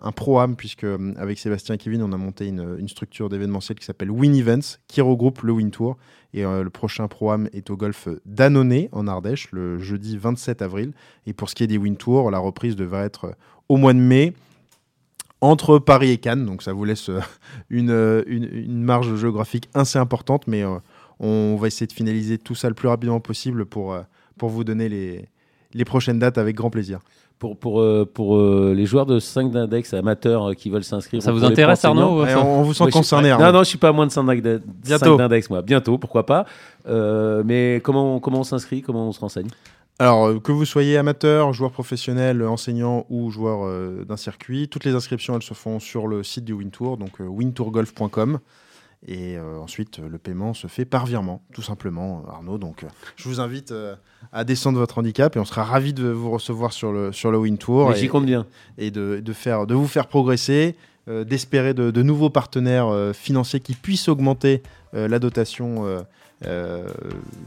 un, pro-am, puisque euh, avec Sébastien et Kevin, on a monté une, une structure d'événementiel qui s'appelle Win Events, qui regroupe le Win Tour. Et le prochain pro-am est au golf d'Annonay, en Ardèche, le jeudi 27 avril. Et pour ce qui est des Win Tours, la reprise devrait être au mois de mai entre Paris et Cannes. Donc ça vous laisse euh, euh, une, une, marge géographique assez importante, mais euh, on va essayer de finaliser tout ça le plus rapidement possible pour, pour vous donner les, les prochaines dates avec grand plaisir. Pour, pour, pour les joueurs de 5 d'index amateurs qui veulent s'inscrire. Ça vous intéresse Arnaud on, vous sent concerné. Non, non, je suis pas à moins de 5 d'index moi. Bientôt, pourquoi pas. mais comment, comment on s'inscrit Comment on se renseigne? Alors, euh, que vous soyez amateur, joueur professionnel, enseignant ou joueur euh, d'un circuit, toutes les inscriptions, elles se font sur le site du Wintour, donc euh, wintourgolf.com. Et ensuite, le paiement se fait par virement, tout simplement, Arnaud. Donc, je vous invite à descendre votre handicap et on sera ravis de vous recevoir sur le, sur le Wintour. J'y compte bien. Et de, de, faire, de vous faire progresser, d'espérer de, de, nouveaux partenaires financiers qui puissent augmenter la dotation euh,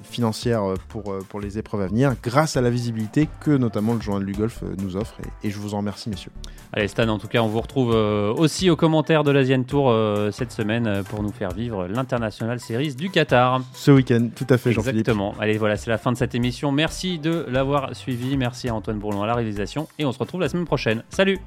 financière pour, euh, pour les épreuves à venir, grâce à la visibilité que notamment le journal du golf euh, nous offre. Et, je vous en remercie, messieurs. Allez, Stan, en tout cas, on vous retrouve aussi aux commentaires de l'Asian Tour cette semaine pour nous faire vivre l'International Series du Qatar. Ce week-end, tout à fait, Jean-Philippe. Exactement. Allez, voilà, c'est la fin de cette émission. Merci de l'avoir suivi. Merci à Antoine Bourlon à la réalisation. Et on se retrouve la semaine prochaine. Salut!